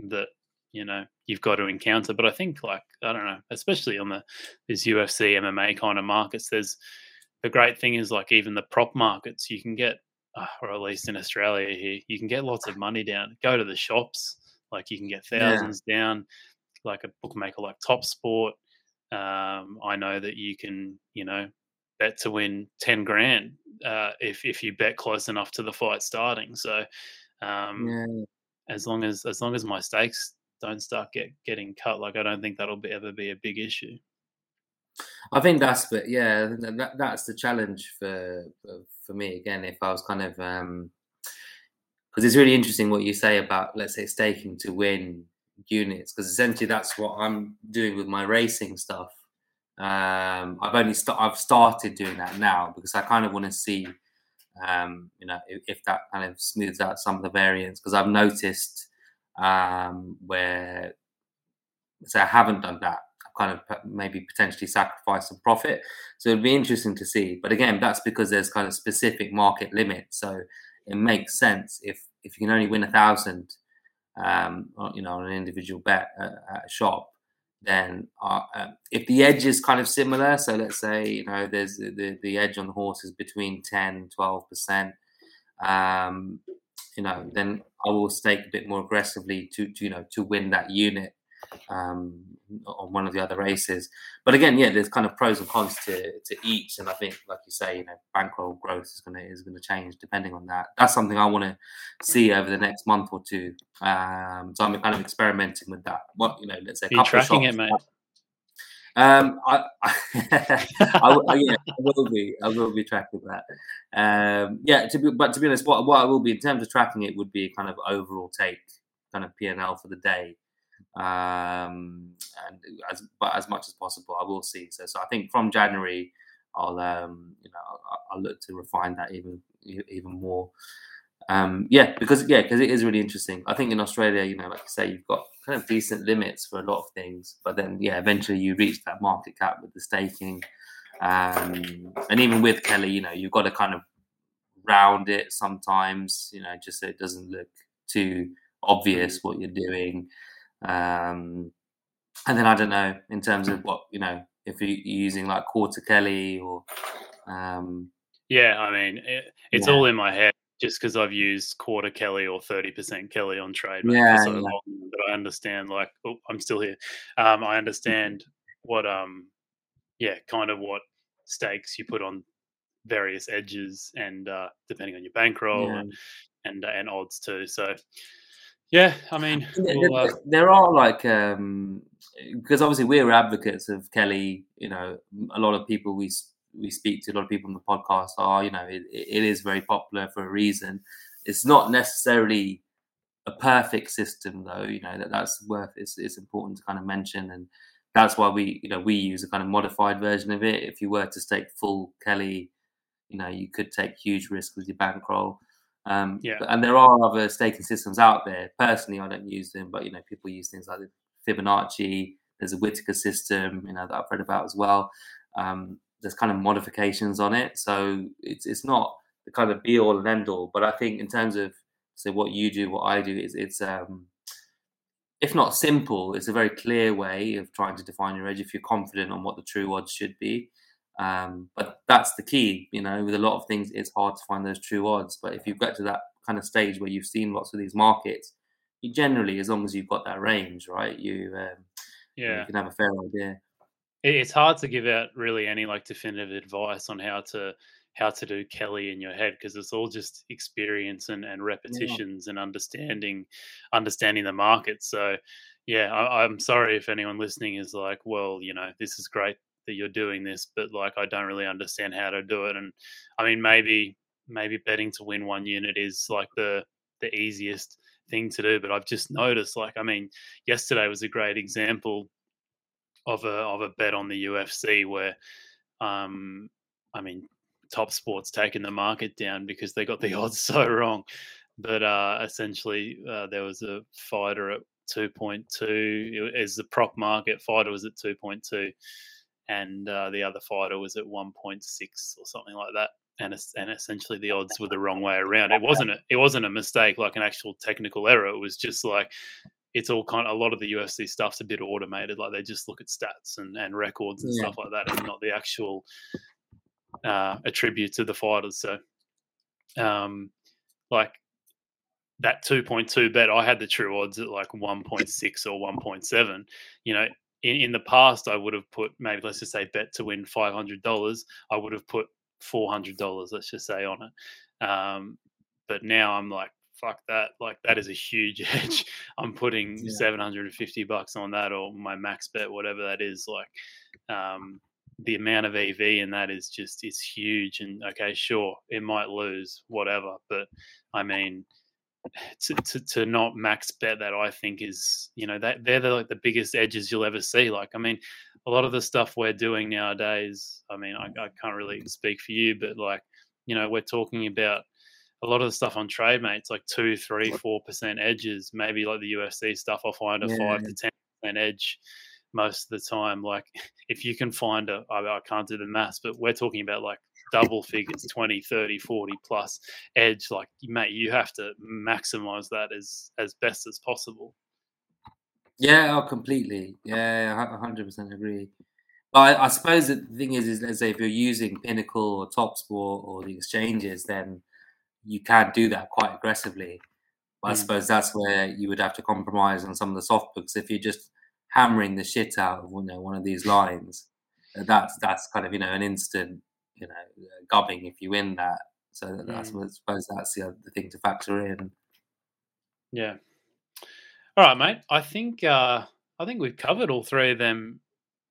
that you know you've got to encounter. But I think, like, I don't know, especially on the this UFC MMA kind of markets, there's the great thing is like even the prop markets, you can get, uh, or at least in Australia here, you can get lots of money down. Go to the shops, like you can get thousands yeah. down. Like a bookmaker like Top Sport, um, I know that you can, you know, bet to win 10 grand uh, if, if you bet close enough to the fight starting. So um, yeah. as long as as long as my stakes don't start get, getting cut, like I don't think that'll be, ever be a big issue. I think that's but yeah that, that's the challenge for, for, for me again if I was kind of um because it's really interesting what you say about let's say staking to win units because essentially that's what I'm doing with my racing stuff um, I've only st- I've started doing that now because I kind of want to see, um, you know, if, if, that kind of smooths out some of the variance because I've noticed um, where, so I haven't done that. I've kind of maybe potentially sacrificed some profit. So it'd be interesting to see. But again, that's because there's kind of specific market limits. So it makes sense if if you can only win a thousand, um, you know, on an individual bet at, a shop then uh, uh, if the edge is kind of similar, so let's say you know there's the the edge on the horse is between 10 12 percent, um, you know, then I will stake a bit more aggressively to, to you know to win that unit um, on one of the other races. But again, yeah, there's kind of pros and cons to, to each, and I think, like you say, you know, bankroll growth is gonna is gonna change depending on that. That's something I want to see over the next month or two. Um, so I'm kind of experimenting with that. What you know, let's say, Are you tracking it, mate. Um, I, I, I, yeah, I will be. I will be tracking that. Um, yeah, to be, but to be honest, what, what I will be in terms of tracking it would be kind of overall take, kind of P and L for the day um, and as but as much as possible, I will see. So, so I think from January, I'll um, you know I'll, I'll look to refine that even even more. Um, yeah, because yeah, because it is really interesting. I think in Australia, you know, like you say, you've got kind of decent limits for a lot of things, but then yeah, eventually you reach that market cap with the staking, um, and even with Kelly, you know, you've got to kind of round it sometimes, you know, just so it doesn't look too obvious what you're doing. Um, and then I don't know in terms of what you know if you're using like quarter Kelly or. Um, yeah, I mean it, it's yeah. all in my head just because I've used quarter Kelly or thirty percent Kelly on trade yeah, for so yeah. long that I understand. Like, oh, I'm still here. Um, I understand what um, yeah, kind of what stakes you put on various edges and uh, depending on your bankroll yeah. and and, uh, and odds too. So yeah, I mean, we'll, uh... there are like um, because obviously we're advocates of Kelly. You know, a lot of people we we speak to, a lot of people on the podcast are, you know, it, it is very popular for a reason. It's not necessarily a perfect system though. You know that that's worth. It's, it's important to kind of mention, and that's why we you know we use a kind of modified version of it. If you were to stake full Kelly, you know you could take huge risk with your bankroll. Um, Yeah. and there are other staking systems out there. Personally, I don't use them, but you know people use things like Fibonacci. There's a Whitaker system, you know that I've read about as well. Um, there's kind of modifications on it, so it's it's not the kind of be all and end all. But I think in terms of so what you do, what I do, is it's um, if not simple, it's a very clear way of trying to define your edge if you're confident on what the true odds should be. Um, but that's the key, you know, with a lot of things, it's hard to find those true odds. But if you've got to that kind of stage where you've seen lots of these markets, you generally, as long as you've got that range, right, you, um, Yeah. you can have a fair idea. It's hard to give out really any like definitive advice on how to how to do Kelly in your head because it's all just experience and, and repetitions and understanding understanding the market. So yeah, I, I'm sorry if anyone listening is like, well, you know, this is great that you're doing this, but like I don't really understand how to do it. And I mean maybe maybe betting to win one unit is like the the easiest thing to do. But I've just noticed like I mean, yesterday was a great example of a of a bet on the UFC where um I mean top sports taking the market down because they got the odds so wrong but uh essentially uh, there was a fighter at 2.2 as the prop market fighter was at 2.2 and uh, the other fighter was at 1.6 or something like that and and essentially the odds were the wrong way around it wasn't a, it wasn't a mistake like an actual technical error it was just like it's all kind of a lot of the UFC stuff's a bit automated. Like they just look at stats and, and records and Yeah. stuff like that, and not the actual uh, attributes of the fighters. So, um, like that two point two bet, I had the true odds at like one point six or one point seven. You know, in, in the past, I would have put maybe let's just say bet to win five hundred dollars. I would have put four hundred dollars, let's just say, on it. Um, but now I'm like, fuck that! Like that is a huge edge. I'm putting Yeah. 750 bucks on that or my max bet, whatever that is. Like, um, the amount of EV in that is just it's huge. And okay, sure, it might lose, whatever. But I mean, to, to, to not max bet that I think is you know that they're the, like the biggest edges you'll ever see. Like I mean, a lot of the stuff we're doing nowadays. I mean, I, I can't really speak for you, but like you know, we're talking about a lot of the stuff on trade, mate. It's like two, three, four percent edges. Maybe like the UFC stuff, I'll find a five to ten percent edge most of the time. Like if you can find a, I, I can't do the maths, but we're talking about like double figures 20 30 40 plus edge like mate you have to maximize that as as best as possible Yeah, oh, completely. Yeah, hundred percent agree. But I, I suppose the thing is, is let's say if you're using Pinnacle or TopSport or the exchanges, then you can do that quite aggressively. But I Mm. suppose that's where you would have to compromise on some of the soft books. If you're just hammering the shit out of you know one of these lines, that's that's kind of you know an instant you know uh, gubbing if you win that. So that- that's Mm. I suppose that's the other thing to factor in. yeah all right mate i think uh i think we've covered all three of them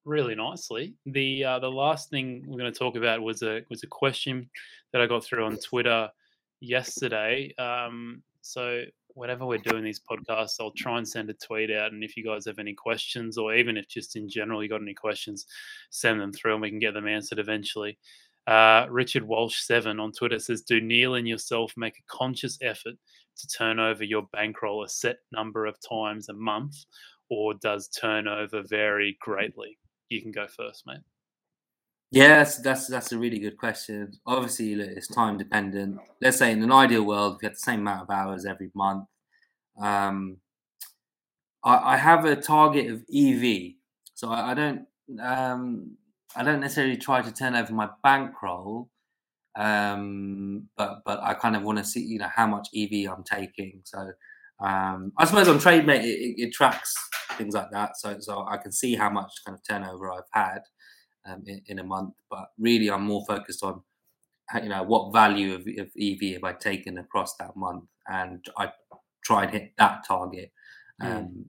really nicely the uh the last thing we're going to talk about was a was a question that i got through on twitter yesterday um so whenever we're doing these podcasts i'll try and send a tweet out and if you guys have any questions or even if just in general you got any questions send them through and we can get them answered eventually uh, Richard Walsh seven on Twitter says, "Do Neil and yourself make a conscious effort to turn over your bankroll a set number of times a month, or does turnover vary greatly?" You can go first, mate. Yes, that's that's a really good question. Obviously, it's time dependent. Let's say in an ideal world, you had the same amount of hours every month, um, I, I have a target of EV, so I, I don't um, I don't necessarily try to turn over my bankroll, um, but but I kind of want to see you know how much EV I'm taking. So um, I suppose on TradeMate it, it, it tracks things like that, so so I can see how much kind of turnover I've had um, in, in a month. But really, I'm more focused on you know what value of, of EV have I taken across that month, and I try and hit that target um,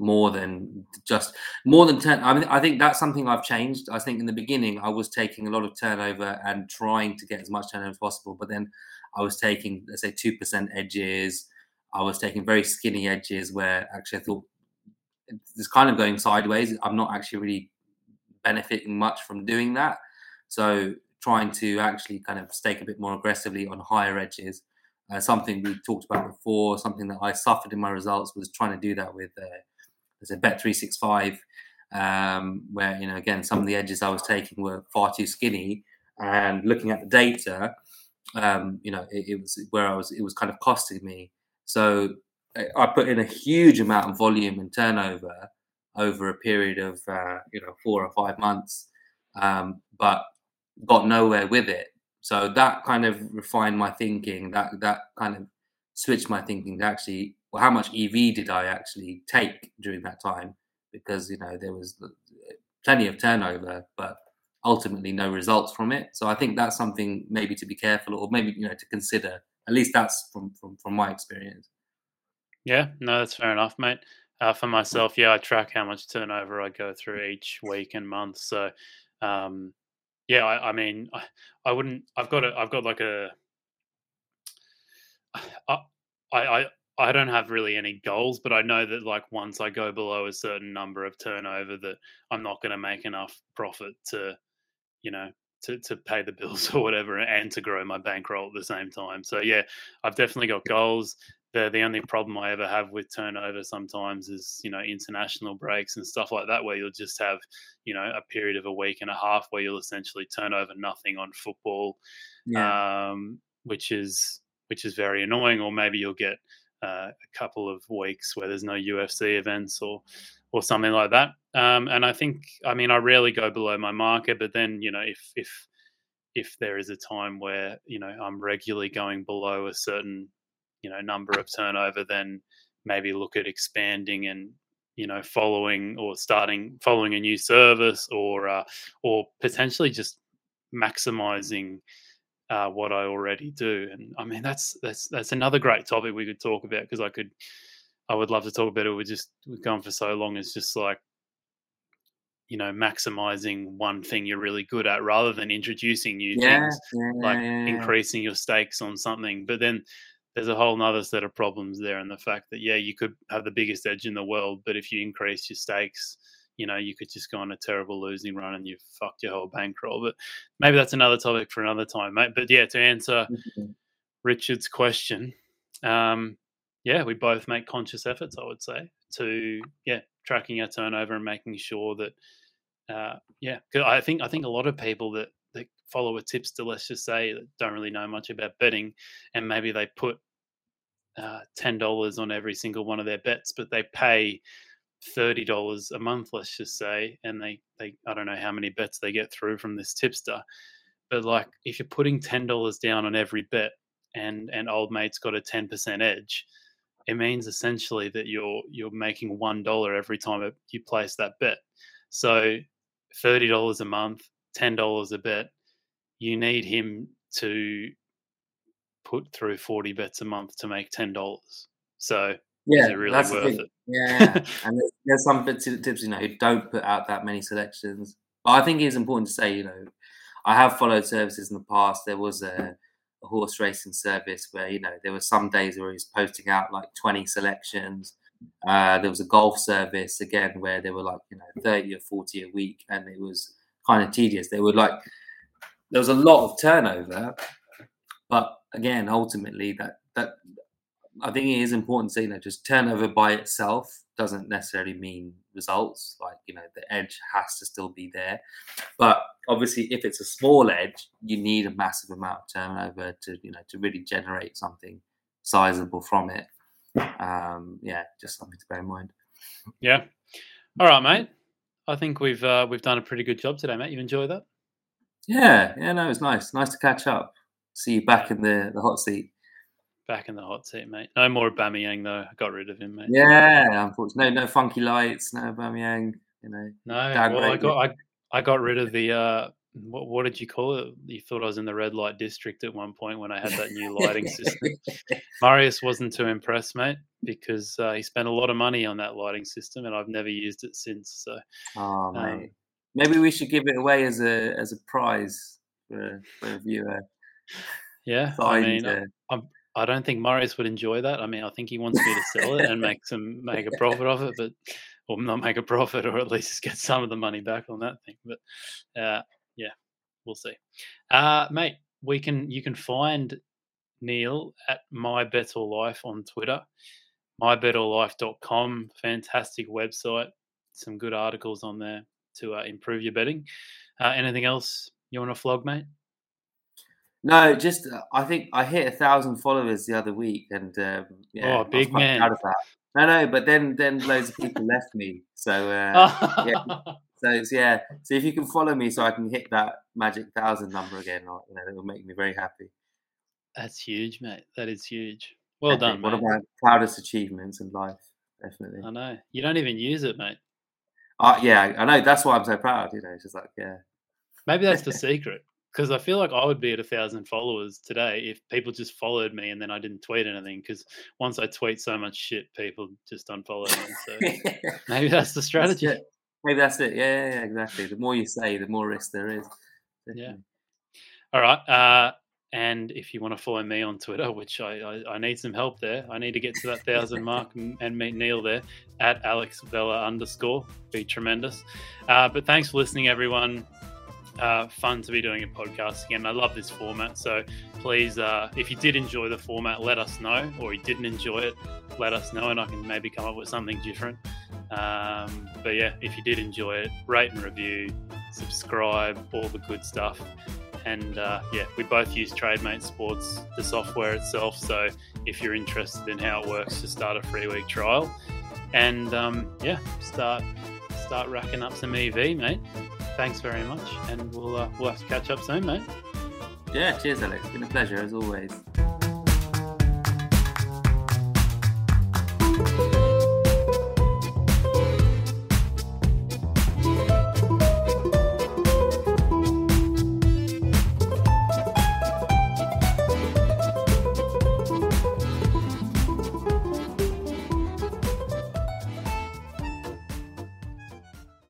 more than just more than turn. I mean, I think that's something I've changed. I think in the beginning I was taking a lot of turnover and trying to get as much turnover as possible, but then I was taking let's say two percent edges. I was taking very skinny edges where actually I thought it's kind of going sideways. I'm not actually really benefiting much from doing that. So trying to actually kind of stake a bit more aggressively on higher edges. Uh, something we talked about before, something that I suffered in my results was trying to do that with, uh, as a bet three six five, um, where you know again some of the edges I was taking were far too skinny, and looking at the data, um, you know it, it was where I was it was kind of costing me. So I put in a huge amount of volume and turnover over a period of uh, you know four or five months, um, but got nowhere with it. So that kind of refined my thinking. That that kind of switched my thinking to actually, well, how much EV did I actually take during that time? Because you know there was plenty of turnover, but ultimately no results from it. So I think that's something maybe to be careful, or maybe you know to consider. At least that's from from, from my experience. Yeah, no, that's fair enough, mate. Uh, for myself, yeah, I track how much turnover I go through each week and month. So, um, yeah, I, I mean, I, I, wouldn't. I've got a. I've got like a. I, I I don't have really any goals, but I know that like once I go below a certain number of turnover, that I'm not going to make enough profit to, you know, to to pay the bills or whatever, and to grow my bankroll at the same time. So yeah, I've definitely got goals the the only problem I ever have with turnover sometimes is you know international breaks and stuff like that where you'll just have you know a period of a week and a half where you'll essentially turn over nothing on football, yeah. um, which is which is very annoying. Or maybe you'll get uh, a couple of weeks where there's no UFC events or or something like that. Um, and I think I mean I rarely go below my market, but then you know if if if there is a time where you know I'm regularly going below a certain you know number of turnover, then maybe look at expanding and you know following or starting following a new service or uh, or potentially just maximizing uh, what I already do. And I mean that's that's that's another great topic we could talk about because I could I would love to talk about it. We're just we've gone for so long. It's just like you know maximizing one thing you're really good at rather than introducing new yeah, things yeah, like yeah, increasing your stakes on something but then there's a whole nother set of problems there and the fact that yeah you could have the biggest edge in the world but if you increase your stakes you know you could just go on a terrible losing run and you've fucked your whole bankroll but maybe that's another topic for another time mate but yeah to answer mm-hmm. richard's question um yeah we both make conscious efforts i would say to yeah tracking our turnover and making sure that uh yeah i think i think a lot of people that that follow a tipster, let's just say, that don't really know much about betting, and maybe they put uh, ten dollars on every single one of their bets, but they pay thirty dollars a month, let's just say, and they they I don't know how many bets they get through from this tipster, but like if you're putting ten dollars down on every bet, and and old mate's got a ten percent edge, it means essentially that you're you're making one dollar every time you place that bet. So thirty dollars a month ten dollars a bet, you need him to put through forty bets a month to make ten dollars. So yeah, is it really worth it? Yeah, and there's, there's some bits tips you know who don't put out that many selections. But I think it is important to say, you know, I have followed services in the past. There was a, a horse racing service where you know there were some days where he was posting out like twenty selections. Uh, there was a golf service again where there were like you know thirty or forty a week, and it was kind of tedious. They were like there was a lot of turnover, but again, ultimately that that I think it is important to say that just turnover by itself doesn't necessarily mean results. Like you know, the edge has to still be there, but obviously, if it's a small edge, you need a massive amount of turnover to you know to really generate something sizable from it. Um, yeah, just something to bear in mind. Yeah. All right, mate. I think we've uh, we've done a pretty good job today, mate. You enjoy that? Yeah, yeah, no, it's nice. Nice to catch up. See you back in the, the hot seat. Back in the hot seat, mate. No more Bamiyang though. I got rid of him, mate. Yeah, unfortunately, no, no funky lights, no Bamiyang. You know, no. Well, I got I, I got rid of the uh, what, what did you call it? You thought I was in the red light district at one point when I had that new lighting system. Marius wasn't too impressed, mate, because uh, he spent a lot of money on that lighting system, and I've never used it since. So, oh um, mate, maybe we should give it away as a as a prize for, for a viewer. Yeah, I mean, I'm I don't think Morris would enjoy that. I mean, I think he wants me to sell it and make some make a profit of it, but or not make a profit, or at least get some of the money back on that thing. But uh, yeah, we'll see. Uh, mate, we can you can find Neil at My Better Life on Twitter, mybetterlife.com. Fantastic website. Some good articles on there to uh, improve your betting. Uh, anything else you want to flog, mate? No, just uh, I think I hit a thousand followers the other week, and um, yeah, oh, big man. Proud of that. No, no, but then then loads of people left me. So uh, yeah, so yeah. So if you can follow me, so I can hit that magic thousand number again, you know, it will make me very happy. That's huge, mate. That is huge. Well Epic. done, One mate. of my proudest achievements in life, definitely. I know you don't even use it, mate. Uh, yeah, I know. That's why I'm so proud. You know, it's just like yeah. Maybe that's the secret. Because I feel like I would be at a thousand followers today if people just followed me and then I didn't tweet anything. Because once I tweet so much shit, people just unfollow me. So maybe that's the strategy. That's maybe that's it. Yeah, yeah, yeah, exactly. The more you say, the more risk there is. Yeah. All right. Uh, and if you want to follow me on Twitter, which I, I, I, need some help there, I need to get to that thousand mark and, and, meet Neil there at Alex Vella underscore. Be tremendous. Uh, but thanks for listening, everyone. Uh, fun to be doing a podcast again. I love this format. So please, uh, if you did enjoy the format, let us know, or you didn't enjoy it, let us know, and I can maybe come up with something different. Um, but yeah, if you did enjoy it, rate and review, subscribe, all the good stuff. And uh, yeah, we both use TradeMate Sports, the software itself. So if you're interested in how it works, just start a free week trial, and um, yeah, start start racking up some EV, mate. Thanks very much, and we'll uh, we'll have to catch up soon, mate. Yeah, cheers, Alex. It's been a pleasure as always.